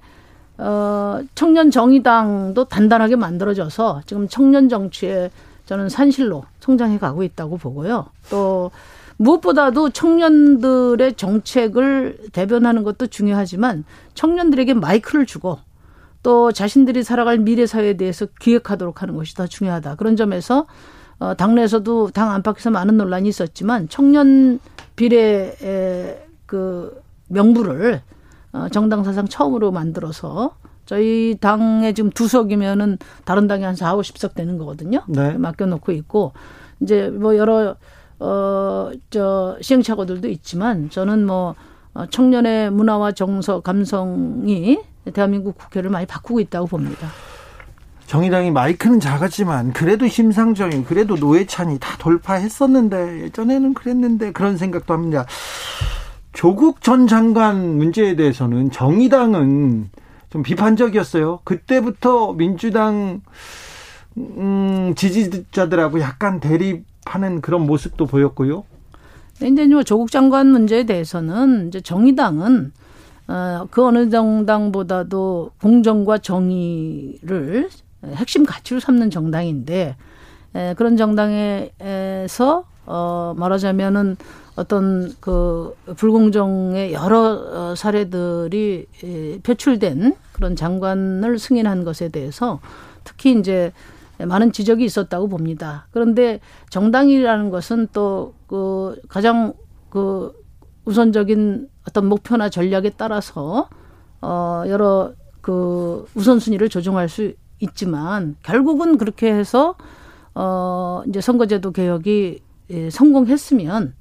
어 청년 정의당도 단단하게 만들어져서 지금 청년 정치에 저는 산실로 성장해 가고 있다고 보고요. 또 무엇보다도 청년들의 정책을 대변하는 것도 중요하지만 청년들에게 마이크를 주고 또 자신들이 살아갈 미래 사회에 대해서 기획하도록 하는 것이 더 중요하다. 그런 점에서 어, 당내에서도 당 안팎에서 많은 논란이 있었지만 청년 비례의 그 명부를 어, 정당 사상 처음으로 만들어서 저희 당에 지금 두 석이면은 다른 당에 한 4, 50석 되는 거거든요. 네. 맡겨놓고 있고 이제 뭐 여러 어 저 시행착오들도 있지만 저는 뭐 어, 청년의 문화와 정서, 감성이 대한민국 국회를 많이 바꾸고 있다고 봅니다. 정의당이 마이크는 작았지만 그래도 심상정이 그래도 노회찬이 다 돌파했었는데 예전에는 그랬는데 그런 생각도 합니다. 조국 전 장관 문제에 대해서는 정의당은 좀 비판적이었어요. 그때부터 민주당 음, 지지자들하고 약간 대립하는 그런 모습도 보였고요. 이제 뭐 조국 장관 문제에 대해서는 이제 정의당은 어, 그 어느 정당보다도 공정과 정의를 핵심 가치로 삼는 정당인데 에, 그런 정당에서 어 말하자면은 어떤 그 불공정의 여러 어, 사례들이 표출된 그런 장관을 승인한 것에 대해서 특히 이제 많은 지적이 있었다고 봅니다. 그런데 정당이라는 것은 또 그 가장 그 우선적인 어떤 목표나 전략에 따라서 어 여러 그 우선순위를 조정할 수 있지만 결국은 그렇게 해서 어 이제 선거제도 개혁이 예, 성공했으면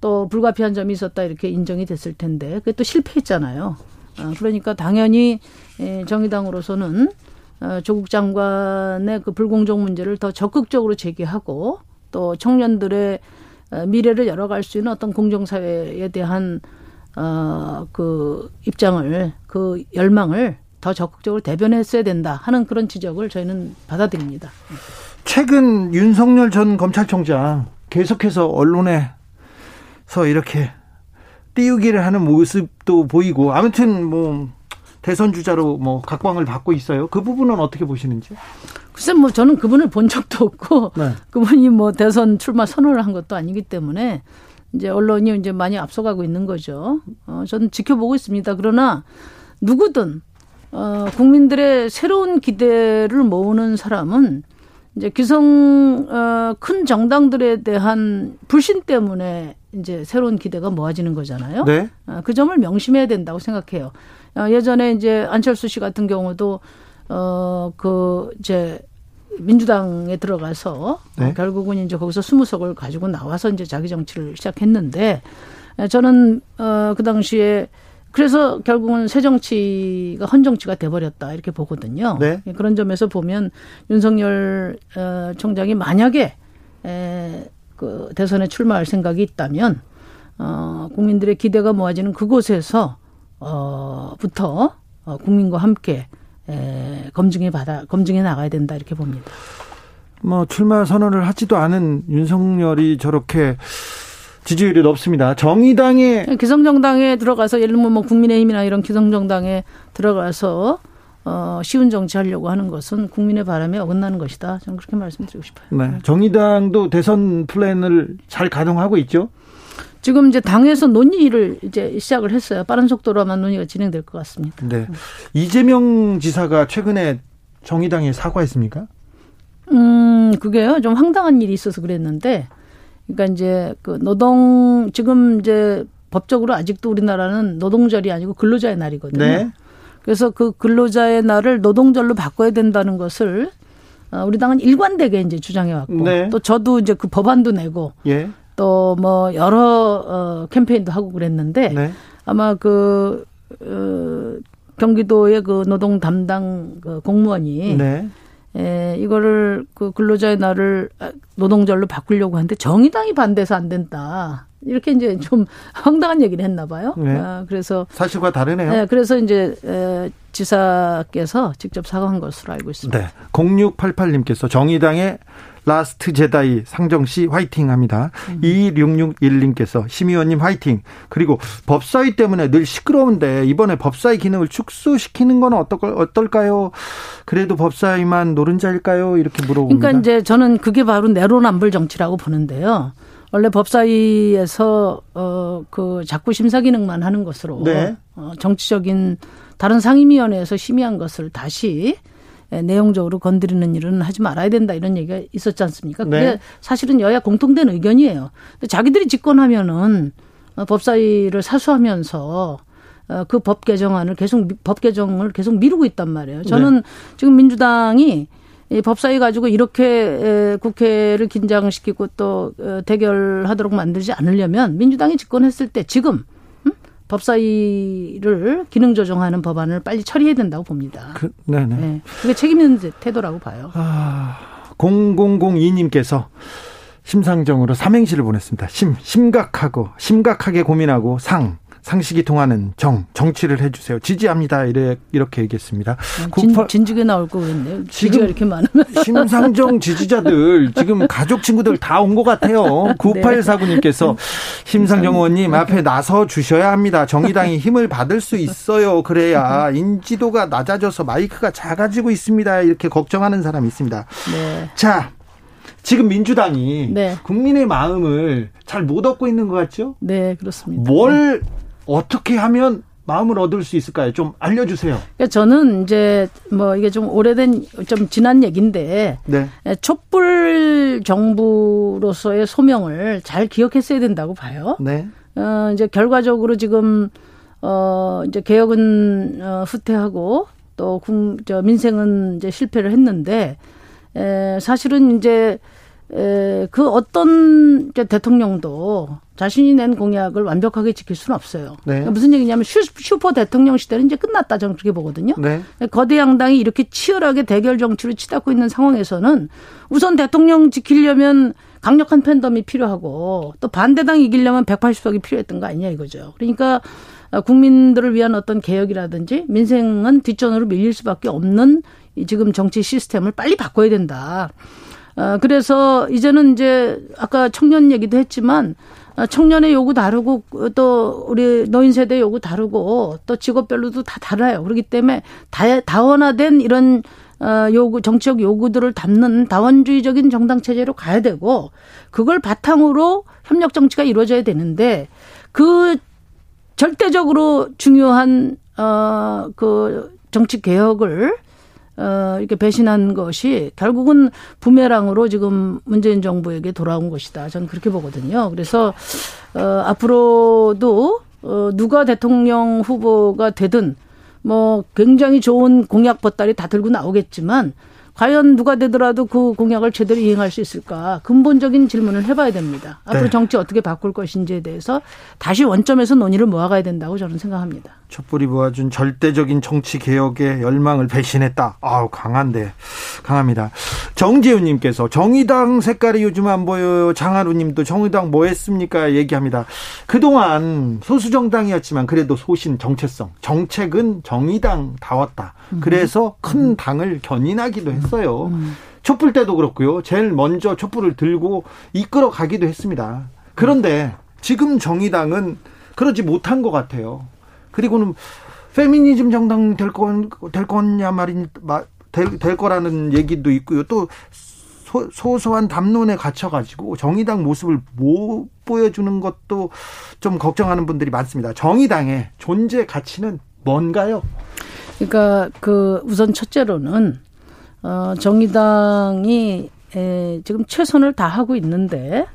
또 불가피한 점이 있었다 이렇게 인정이 됐을 텐데 그게 또 실패했잖아요. 어, 그러니까 당연히 예, 정의당으로서는 어, 조국 장관의 그 불공정 문제를 더 적극적으로 제기하고 또 청년들의 어, 미래를 열어갈 수 있는 어떤 공정사회에 대한 어그 입장을 그 열망을 더 적극적으로 대변했어야 된다 하는 그런 지적을 저희는 받아들입니다. 최근 윤석열 전 검찰총장 계속해서 언론에서 이렇게 띄우기를 하는 모습도 보이고 아무튼 뭐 대선 주자로 뭐 각광을 받고 있어요. 그 부분은 어떻게 보시는지? 글쎄 뭐 저는 그분을 본 적도 없고 (laughs) 네. 그분이 뭐 대선 출마 선언을 한 것도 아니기 때문에 이제 언론이 이제 많이 앞서가고 있는 거죠. 어, 저는 지켜보고 있습니다. 그러나 누구든 어, 국민들의 새로운 기대를 모으는 사람은 이제 기성 어, 큰 정당들에 대한 불신 때문에 이제 새로운 기대가 모아지는 거잖아요. 네. 어, 그 점을 명심해야 된다고 생각해요. 어, 예전에 이제 안철수 씨 같은 경우도 어그 이제 민주당에 들어가서 네. 결국은 이제 거기서 스무 석을 가지고 나와서 이제 자기 정치를 시작했는데 저는 어그 당시에 그래서 결국은 새 정치가 헌 정치가 돼버렸다 이렇게 보거든요. 네. 그런 점에서 보면 윤석열 어, 총장이 만약에 에, 그 대선에 출마할 생각이 있다면 어, 국민들의 기대가 모아지는 그곳에서 어부터 어, 국민과 함께 에, 검증해 받아 검증해 나가야 된다 이렇게 봅니다. 뭐 출마 선언을 하지도 않은 윤석열이 저렇게 지지율이 높습니다. 정의당에 기성정당에 들어가서 예를 들면 뭐 국민의힘이나 이런 기성정당에 들어가서 어, 쉬운 정치하려고 하는 것은 국민의 바람에 어긋나는 것이다. 저는 그렇게 말씀드리고 싶어요. 네. 정의당도 대선 플랜을 잘 가동하고 있죠. 지금 이제 당에서 논의를 이제 시작을 했어요. 빠른 속도로만 논의가 진행될 것 같습니다. 네. 이재명 지사가 최근에 정의당에 사과했습니까? 음, 그게요. 좀 황당한 일이 있어서 그랬는데 그러니까 이제 그 노동 지금 이제 법적으로 아직도 우리나라는 노동절이 아니고 근로자의 날이거든요. 네. 그래서 그 근로자의 날을 노동절로 바꿔야 된다는 것을 어, 우리 당은 일관되게 이제 주장해 왔고 네. 또 저도 이제 그 법안도 내고 예. 또뭐 여러 어 캠페인도 하고 그랬는데 네. 아마 그 어, 경기도의 그 노동 담당 그 공무원이 네. 에, 이거를 그 근로자의 날을 노동절로 바꾸려고 하는데 정의당이 반대해서 안 된다. 이렇게 이제 좀 (laughs) 황당한 얘기를 했나 봐요. 네. 아, 그래서 사실과 다르네요. 네, 그래서 이제 에, 지사께서 직접 사과한 것으로 알고 있습니다. 네. 0688님께서 정의당의 라스트 제다이 상정 씨 화이팅 합니다. 음. 2661님께서 심의원님 화이팅. 그리고 법사위 때문에 늘 시끄러운데 이번에 법사위 기능을 축소시키는 건 어떨까요? 그래도 법사위만 노른자일까요? 이렇게 물어봅니다. 그러니까 이제 저는 그게 바로 내로남불 정치라고 보는데요. 원래 법사위에서 어그 자꾸 심사 기능만 하는 것으로 네. 어 정치적인 다른 상임위원회에서 심의한 것을 다시 내용적으로 건드리는 일은 하지 말아야 된다 이런 얘기가 있었지 않습니까? 그게 네. 사실은 여야 공통된 의견이에요. 자기들이 집권하면은 어, 법사위를 사수하면서 어, 그법 개정안을 계속 법 개정을 계속 미루고 있단 말이에요. 저는 네. 지금 민주당이 이 법사위 가지고 이렇게 국회를 긴장시키고 또 어, 대결하도록 만들지 않으려면 민주당이 집권했을 때 지금 음? 법사위를 기능 조정하는 법안을 빨리 처리해야 된다고 봅니다. 그, 네네. 네. 그게 책임 있는 태도라고 봐요. 아, 0002님께서 심상정으로 삼행시를 보냈습니다. 심, 심각하고, 심각하게 고민하고 상, 상식이 통하는 정, 정치를 해주세요. 지지합니다. 이래, 이렇게 얘기했습니다. 진, 98, 진즉에 나올 거 그랬네요. 지지가 이렇게 많으면. (laughs) 심상정 지지자들, 지금 가족 친구들 다 온 것 같아요. 9849님께서 심상정 의원님 앞에 나서 주셔야 합니다. 정의당이 힘을 받을 수 있어요. 그래야 인지도가 낮아져서 마이크가 작아지고 있습니다. 이렇게 걱정하는 사람이 있습니다. 네. 자, 지금 민주당이 네. 국민의 마음을 잘 못 얻고 있는 것 같죠? 네, 그렇습니다. 뭘 어떻게 하면 마음을 얻을 수 있을까요? 좀 알려주세요. 그러니까 저는 이제 뭐 이게 좀 오래된 좀 지난 얘기인데 네. 촛불 정부로서의 소명을 잘 기억했어야 된다고 봐요. 네. 어 이제 결과적으로 지금 어 이제 개혁은 어 후퇴하고 또저 민생은 이제 실패를 했는데 에 사실은 이제 에, 그 어떤 대통령도 자신이 낸 공약을 완벽하게 지킬 수는 없어요. 네. 그러니까 무슨 얘기냐면 슈, 퍼 대통령 시대는 이제 끝났다 저는 그렇게 보거든요. 네. 거대 양당이 이렇게 치열하게 대결 정치를 치닫고 있는 상황에서는 우선 대통령 지키려면 강력한 팬덤이 필요하고 또 반대당 이기려면 180석이 필요했던 거 아니냐 이거죠. 그러니까 국민들을 위한 어떤 개혁이라든지 민생은 뒷전으로 밀릴 수밖에 없는 지금 정치 시스템을 빨리 바꿔야 된다. 어, 그래서 이제는 이제 아까 청년 얘기도 했지만 어, 청년의 요구 다르고 또 우리 노인 세대 요구 다르고 또 직업별로도 다 달라요. 그렇기 때문에 다, 다원화된 이런 어, 요구, 정치적 요구들을 담는 다원주의적인 정당 체제로 가야 되고 그걸 바탕으로 협력 정치가 이루어져야 되는데 그 절대적으로 중요한 어, 그 정치 개혁을 어, 이렇게 배신한 것이 결국은 부메랑으로 지금 문재인 정부에게 돌아온 것이다. 저는 그렇게 보거든요. 그래서, 어, 앞으로도, 어, 누가 대통령 후보가 되든 뭐 굉장히 좋은 공약 보따리 다 들고 나오겠지만 과연 누가 되더라도 그 공약을 제대로 이행할 수 있을까 근본적인 질문을 해봐야 됩니다. 앞으로 네. 정치 어떻게 바꿀 것인지에 대해서 다시 원점에서 논의를 모아가야 된다고 저는 생각합니다. 촛불이 모아준 절대적인 정치 개혁의 열망을 배신했다. 아우 강한데 강합니다. 정재훈님께서 정의당 색깔이 요즘 안 보여요. 장하루님도 정의당 뭐 했습니까? 얘기합니다. 그동안 소수 정당이었지만 그래도 소신 정체성 정책은 정의당 다웠다. 음. 그래서 큰 당을 견인하기도 했어요. 음. 촛불 때도 그렇고요. 제일 먼저 촛불을 들고 이끌어 가기도 했습니다. 그런데 지금 정의당은 그러지 못한 것 같아요. 그리고는 페미니즘 정당 될 건, 될 거냐 말인, 될, 될 거라는 얘기도 있고요. 또 소, 소소한 담론에 갇혀가지고 정의당 모습을 못 보여주는 것도 좀 걱정하는 분들이 많습니다. 정의당의 존재 가치는 뭔가요? 그러니까 그 우선 첫째로는 어 정의당이 에 지금 최선을 다하고 있는데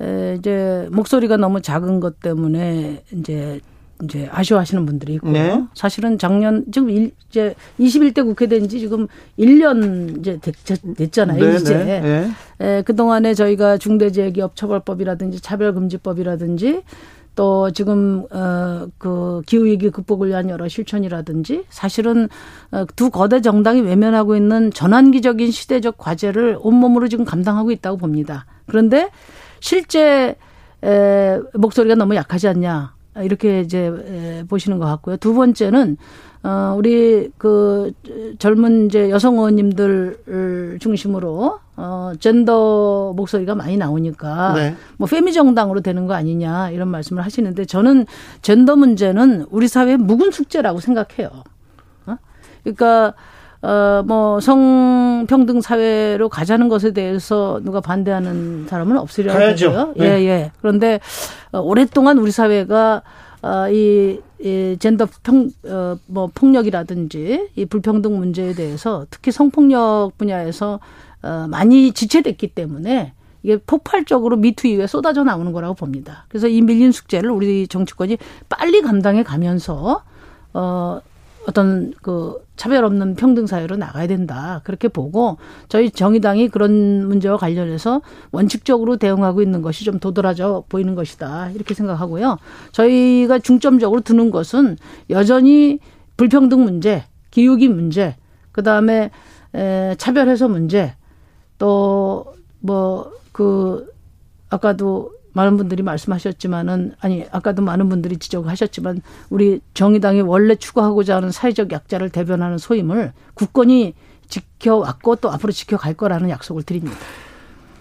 에 이제 목소리가 너무 작은 것 때문에 이제 이제 아쉬워하시는 분들이 있고요. 네. 사실은 작년 지금 일, 이제 21대 국회 된 지 지금 1년 이제 됐, 잖아요 네, 이제. 네, 네. 에, 그동안에 저희가 중대재해기업 처벌법이라든지 차별금지법이라든지 또 지금 어그 기후 위기 극복을 위한 여러 실천이라든지 사실은 어, 두 거대 정당이 외면하고 있는 전환기적인 시대적 과제를 온몸으로 지금 감당하고 있다고 봅니다. 그런데 실제 에 목소리가 너무 약하지 않냐. 이렇게 이제 보시는 것 같고요. 두 번째는 어 우리 그 젊은 이제 여성 의원님들 중심으로 어 젠더 목소리가 많이 나오니까 네. 뭐 페미 정당으로 되는 거 아니냐 이런 말씀을 하시는데 저는 젠더 문제는 우리 사회의 묵은 숙제라고 생각해요. 어? 그러니까 어, 뭐, 성평등 사회로 가자는 것에 대해서 누가 반대하는 사람은 없으려고 하고요. 네. 예, 예. 그런데 어, 오랫동안 우리 사회가 어, 이 이 젠더 평, 어, 뭐 폭력이라든지 이 불평등 문제에 대해서 특히 성폭력 분야에서 어, 많이 지체됐기 때문에 이게 폭발적으로 미투 이후에 쏟아져 나오는 거라고 봅니다. 그래서 이 밀린 숙제를 우리 정치권이 빨리 감당해 가면서 어 어떤 그 차별 없는 평등 사회로 나가야 된다. 그렇게 보고 저희 정의당이 그런 문제와 관련해서 원칙적으로 대응하고 있는 것이 좀 도드라져 보이는 것이다. 이렇게 생각하고요. 저희가 중점적으로 두는 것은 여전히 불평등 문제, 기후기 문제, 그다음에 에 차별 해소 문제, 또 뭐 그 아까도 많은 분들이 말씀하셨지만은 아니 아까도 많은 분들이 지적하셨지만 우리 정의당이 원래 추구하고자 하는 사회적 약자를 대변하는 소임을 국권이 지켜왔고 또 앞으로 지켜갈 거라는 약속을 드립니다.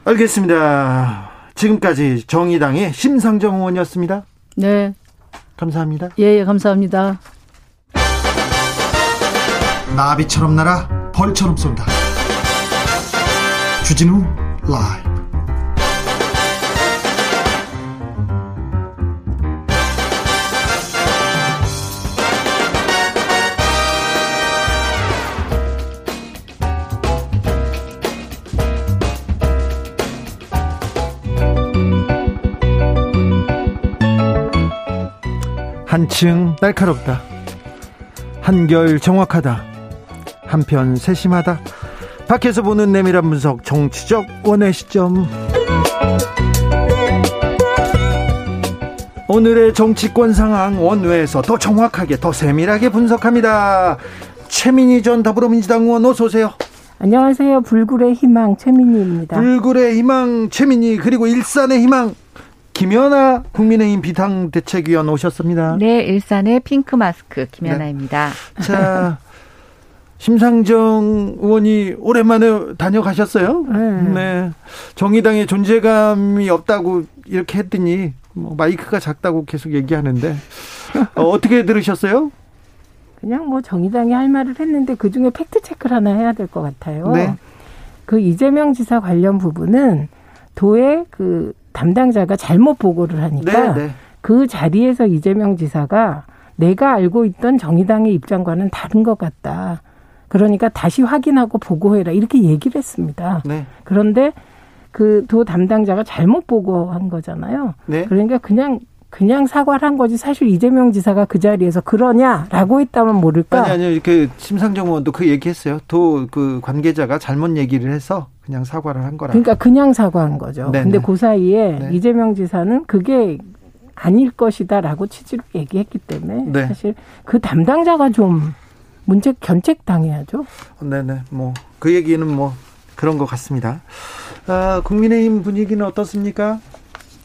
알겠습니다. 지금까지 정의당의 심상정 의원이었습니다. 네. 감사합니다. 예, 예 감사합니다. 나비처럼 날아 벌처럼 쏜다. 주진우 라이브. 한층 날카롭다. 한결 정확하다. 한편 세심하다. 밖에서 보는 내밀한 분석 정치적 원의 시점. 오늘의 정치권 상황 원외에서 더 정확하게 더 세밀하게 분석합니다. 최민희 전 더불어민주당 의원 어서 오세요. 안녕하세요. 불굴의 희망 최민희입니다. 불굴의 희망 최민희 그리고 일산의 희망 김연아 국민의힘 비상대책위원 오셨습니다. 네, 일산의 핑크 마스크 김연아입니다. 네. 자, (laughs) 심상정 의원이 오랜만에 다녀가셨어요. 네. 네. 정의당의 존재감이 없다고 이렇게 했더니 뭐 마이크가 작다고 계속 얘기하는데 어, 어떻게 들으셨어요? 그냥 뭐 정의당이 할 말을 했는데 그 중에 팩트 체크를 하나 해야 될 것 같아요. 네. 그 이재명 지사 관련 부분은 도의 그 담당자가 잘못 보고를 하니까 네, 네. 그 자리에서 이재명 지사가 내가 알고 있던 정의당의 입장과는 다른 것 같다. 그러니까 다시 확인하고 보고해라 이렇게 얘기를 했습니다. 네. 그런데 그 도 담당자가 잘못 보고한 거잖아요. 네. 그러니까 그냥 그냥 사과를 한 거지 사실 이재명 지사가 그 자리에서 그러냐라고 했다면 모를까. 아니 아니요. 그 심상정 의원도 그 얘기했어요. 도 그 관계자가 잘못 얘기를 해서 그냥 사과를 한 거라. 그러니까 그냥 사과한 거죠. 네네. 근데 그 사이에 네. 이재명 지사는 그게 아닐 것이다라고 취지로 얘기했기 때문에 네. 사실 그 담당자가 좀 문책 견책 당해야죠. 네네. 뭐 그 얘기는 뭐 그런 것 같습니다. 아, 국민의힘 분위기는 어떻습니까?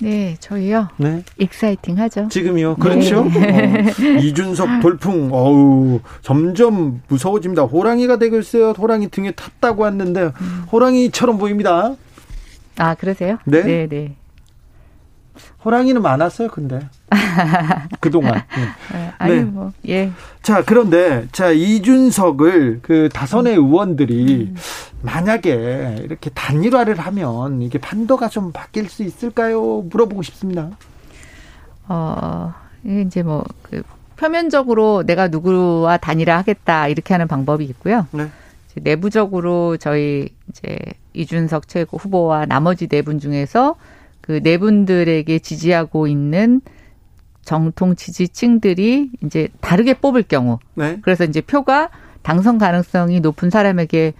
네, 저희요. 네. 익사이팅하죠. 지금이요. 그렇죠. 네. 어, 이준석 (laughs) 돌풍. 어우, 점점 무서워집니다. 호랑이가 되고 있어요. 호랑이 등에 탔다고 했는데 음. 호랑이처럼 보입니다. 아, 그러세요? 네. 네, 네. 호랑이는 많았어요, 근데. (laughs) 그동안. 네. 네. 아니, 네. 뭐, 예. 자, 그런데, 자, 이준석을 그 다선의 의원들이 음. 만약에 이렇게 단일화를 하면 이게 판도가 좀 바뀔 수 있을까요? 물어보고 싶습니다. 어, 이제 뭐, 그, 표면적으로 내가 누구와 단일화 하겠다, 이렇게 하는 방법이 있고요. 네. 내부적으로 저희 이제 이준석 최고 후보와 나머지 네 분 중에서 그네 분들에게 지지하고 있는 정통 지지층들이 이제 다르게 뽑을 경우, 네. 그래서 이제 표가 당선 가능성이 높은 사람에게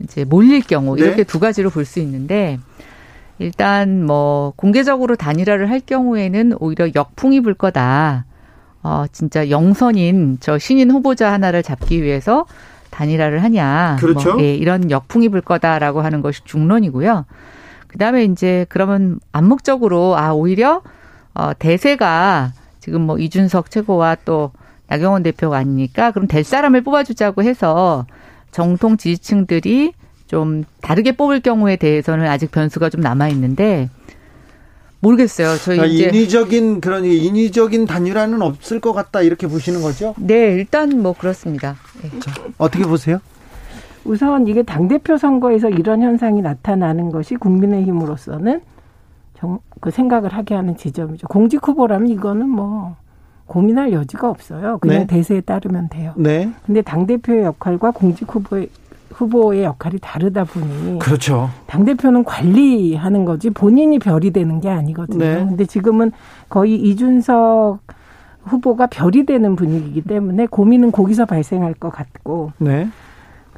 이제 몰릴 경우 네. 이렇게 두 가지로 볼 수 있는데 일단 뭐 공개적으로 단일화를 할 경우에는 오히려 역풍이 불 거다. 어 진짜 영선인 저 신인 후보자 하나를 잡기 위해서 단일화를 하냐. 그렇죠. 뭐, 예, 이런 역풍이 불 거다라고 하는 것이 중론이고요. 그다음에 이제 그러면 암묵적으로 아 오히려 어 대세가 지금 뭐 이준석 최고와 또 나경원 대표가 아니니까 그럼 될 사람을 뽑아주자고 해서 정통 지지층들이 좀 다르게 뽑을 경우에 대해서는 아직 변수가 좀 남아 있는데 모르겠어요. 저희 그러니까 이제 인위적인 그런 인위적인 단일화는 없을 것 같다 이렇게 보시는 거죠? 네, 일단 뭐 그렇습니다. 네. 자, 어떻게 보세요? 우선 이게 당 대표 선거에서 이런 현상이 나타나는 것이 국민의힘으로서는 정, 그 생각을 하게 하는 지점이죠. 공직 후보라면 이거는 뭐 고민할 여지가 없어요. 그냥 네. 대세에 따르면 돼요. 네. 근데 당 대표의 역할과 공직 후보의 후보의 역할이 다르다 보니 그렇죠. 당 대표는 관리하는 거지 본인이 별이 되는 게 아니거든요. 네. 근데 지금은 거의 이준석 후보가 별이 되는 분위기이기 때문에 고민은 거기서 발생할 것 같고. 네.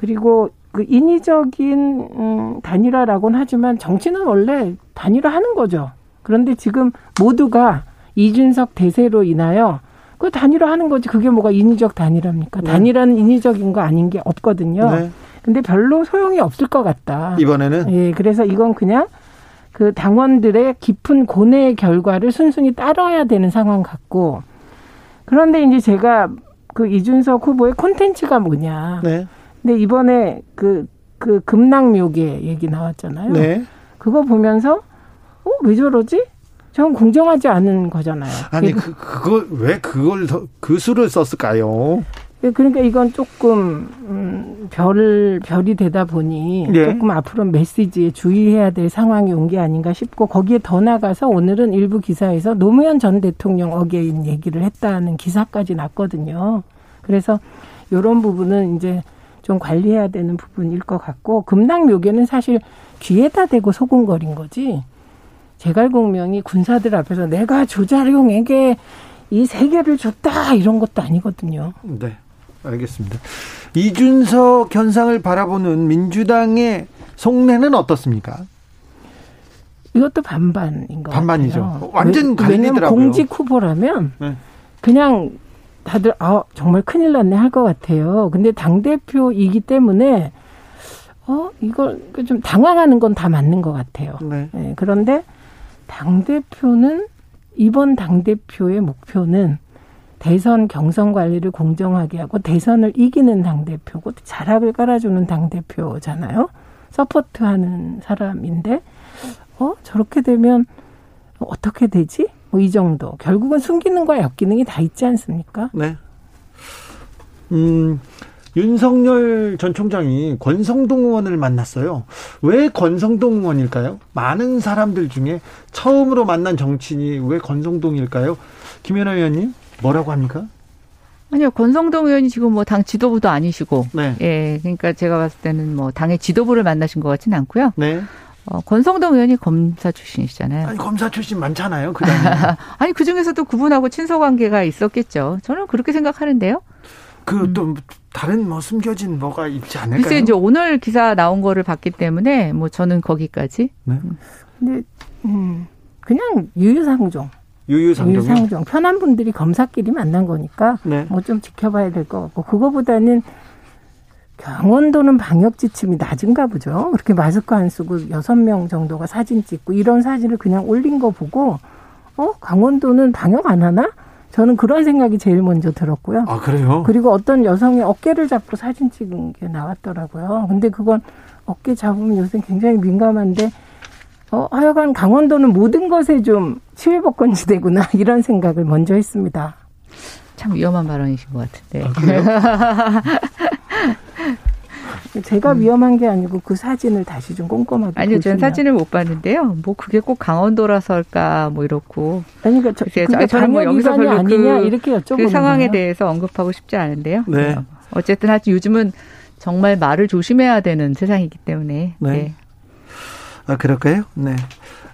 그리고 그 인위적인 음, 단일화라고는 하지만 정치는 원래 단일화하는 거죠. 그런데 지금 모두가 이준석 대세로 인하여 그 단일화하는 거지 그게 뭐가 인위적 단일화입니까? 네. 단일화는 인위적인 거 아닌 게 없거든요. 네. 근데 별로 소용이 없을 것 같다. 이번에는 예, 그래서 이건 그냥 그 당원들의 깊은 고뇌의 결과를 순순히 따라야 되는 상황 같고 그런데 이제 제가 그 이준석 후보의 콘텐츠가 뭐냐. 네. 근데 이번에 그, 그 금낭묘계 얘기 나왔잖아요. 네. 그거 보면서, 어, 왜 저러지? 전 공정하지 않은 거잖아요. 아니, 그, 그걸, 왜 그걸, 그 수를 썼을까요? 예, 그러니까 이건 조금 음, 별 별이 되다 보니 네. 조금 앞으로 메시지에 주의해야 될 상황이 온 게 아닌가 싶고 거기에 더 나가서 오늘은 일부 기사에서 노무현 전 대통령 again 얘기를 했다는 기사까지 났거든요. 그래서 이런 부분은 이제 좀 관리해야 되는 부분일 것 같고 금낭묘계는 사실 귀에다 대고 소금거린 거지. 제갈공명이 군사들 앞에서 내가 조자룡에게 이 세계를 줬다 이런 것도 아니거든요. 네. 알겠습니다. 이준석 현상을 바라보는 민주당의 속내는 어떻습니까? 이것도 반반인 것 반반이죠. 같아요. 완전 갈리더라고요. 공직 후보라면 네. 그냥 다들 아 정말 큰일 났네 할 것 같아요. 근데 당 대표이기 때문에 어 이걸 좀 당황하는 건 다 맞는 것 같아요. 네. 네. 그런데 당 대표는 이번 당 대표의 목표는 대선 경선 관리를 공정하게 하고 대선을 이기는 당 대표고 자락을 깔아주는 당 대표잖아요. 서포트하는 사람인데, 어, 저렇게 되면 어떻게 되지? 뭐 이 정도. 결국은 숨기는과 역기능이 다 있지 않습니까? 네. 음, 윤석열 전 총장이 권성동 의원을 만났어요. 왜 권성동 의원일까요? 많은 사람들 중에 처음으로 만난 정치인이 왜 권성동일까요? 김연아 의원님? 뭐라고 합니까? 아니요, 권성동 의원이 지금 뭐 당 지도부도 아니시고, 네. 예, 그러니까 제가 봤을 때는 뭐 당의 지도부를 만나신 것 같지는 않고요. 네. 어, 권성동 의원이 검사 출신이시잖아요. 아니, 검사 출신 많잖아요, 그 (laughs) 아니, 그 중에서도 그분하고 친서 관계가 있었겠죠. 저는 그렇게 생각하는데요. 그또 음. 다른 뭐 숨겨진 뭐가 있지 않을까요? 글쎄 이제 오늘 기사 나온 거를 봤기 때문에 뭐 저는 거기까지. 네. 근데 음, 그냥 유유상종. 유유상종. 유유상종. 편한 분들이 검사끼리 만난 거니까 네. 뭐 좀 지켜봐야 될 것 같고 그거보다는 강원도는 방역 지침이 낮은가 보죠. 그렇게 마스크 안 쓰고 여섯 명 정도가 사진 찍고 이런 사진을 그냥 올린 거 보고 어 강원도는 방역 안 하나? 저는 그런 생각이 제일 먼저 들었고요. 아 그래요? 그리고 어떤 여성의 어깨를 잡고 사진 찍은 게 나왔더라고요. 근데 그건 어깨 잡으면 요새 굉장히 민감한데 어, 하여간 강원도는 모든 것에 좀 치외복권지대구나 (laughs) 이런 생각을 먼저 했습니다. 참 위험한 발언이신 것 같은데. 아, (laughs) 제가 음. 위험한 게 아니고 그 사진을 다시 좀 꼼꼼하게 아니요, 전 사진을 못 봤는데요. 뭐 그게 꼭 강원도라서일까 뭐 이렇고. 아니 그러니까 저, 그게 저는 뭐 여기서 별로 아니냐 그, 이렇게 여쭤보는 그 상황에 거예요. 대해서 언급하고 싶지 않은데요. 네. 어쨌든 하여튼 요즘은 정말 말을 조심해야 되는 세상이기 때문에. 네. 네. 아, 그럴까요? 네.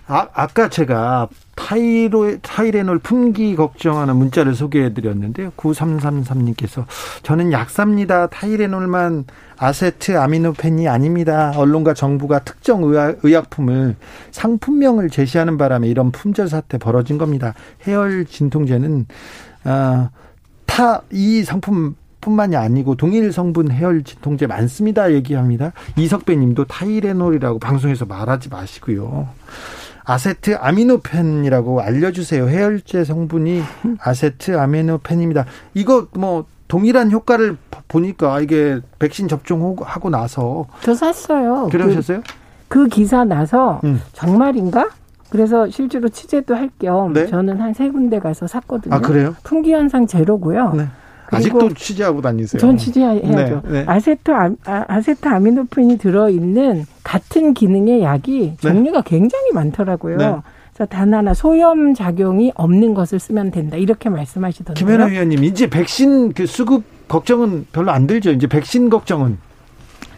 아, 아까 제가 타이로, 타이레놀 품귀 걱정하는 문자를 소개해 드렸는데요. 9333님께서 저는 약사입니다. 타이레놀만 아세트 아미노펜이 아닙니다. 언론과 정부가 특정 의학, 의약품을 상품명을 제시하는 바람에 이런 품절 사태 벌어진 겁니다. 해열 진통제는 어, 타이 상품 뿐만이 아니고 동일 성분 해열 진통제 많습니다. 얘기합니다. 이석배 님도 타이레놀이라고 방송에서 말하지 마시고요. 아세트 아미노펜이라고 알려주세요. 해열제 성분이 아세트 아미노펜입니다. 이거 뭐 동일한 효과를 보니까 이게 백신 접종하고 나서 저 샀어요. 그러셨어요? 그, 그 기사 나서 음. 정말인가? 그래서 실제로 취재도 할겸 네? 저는 한 세 군데 가서 샀거든요. 아 그래요? 품귀 현상 제로고요. 네. 아직도 취재하고 다니세요? 전 취재해야죠. 네, 네. 아세토 아, 아세트 아미노펜이 들어 있는 같은 기능의 약이 네. 종류가 굉장히 많더라고요. 네. 그래서 단 하나 소염 작용이 없는 것을 쓰면 된다 이렇게 말씀하시던데요. 김현아 위원님 이제 백신 그 수급 걱정은 별로 안 들죠. 이제 백신 걱정은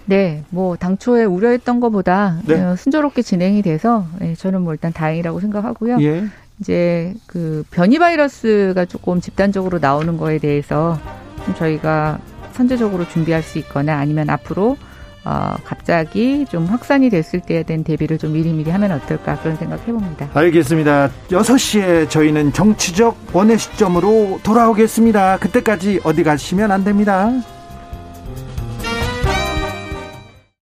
네, 뭐 당초에 우려했던 것보다 네. 어, 순조롭게 진행이 돼서 네, 저는 뭐 일단 다행이라고 생각하고요. 예. 이제 그 변이 바이러스가 조금 집단적으로 나오는 거에 대해서 좀 저희가 선제적으로 준비할 수 있거나 아니면 앞으로 어, 갑자기 좀 확산이 됐을 때에 대한 대비를 좀 미리미리 하면 어떨까 그런 생각 해봅니다. 알겠습니다. 6시에 저희는 정치적 원의 시점으로 돌아오겠습니다. 그때까지 어디 가시면 안 됩니다.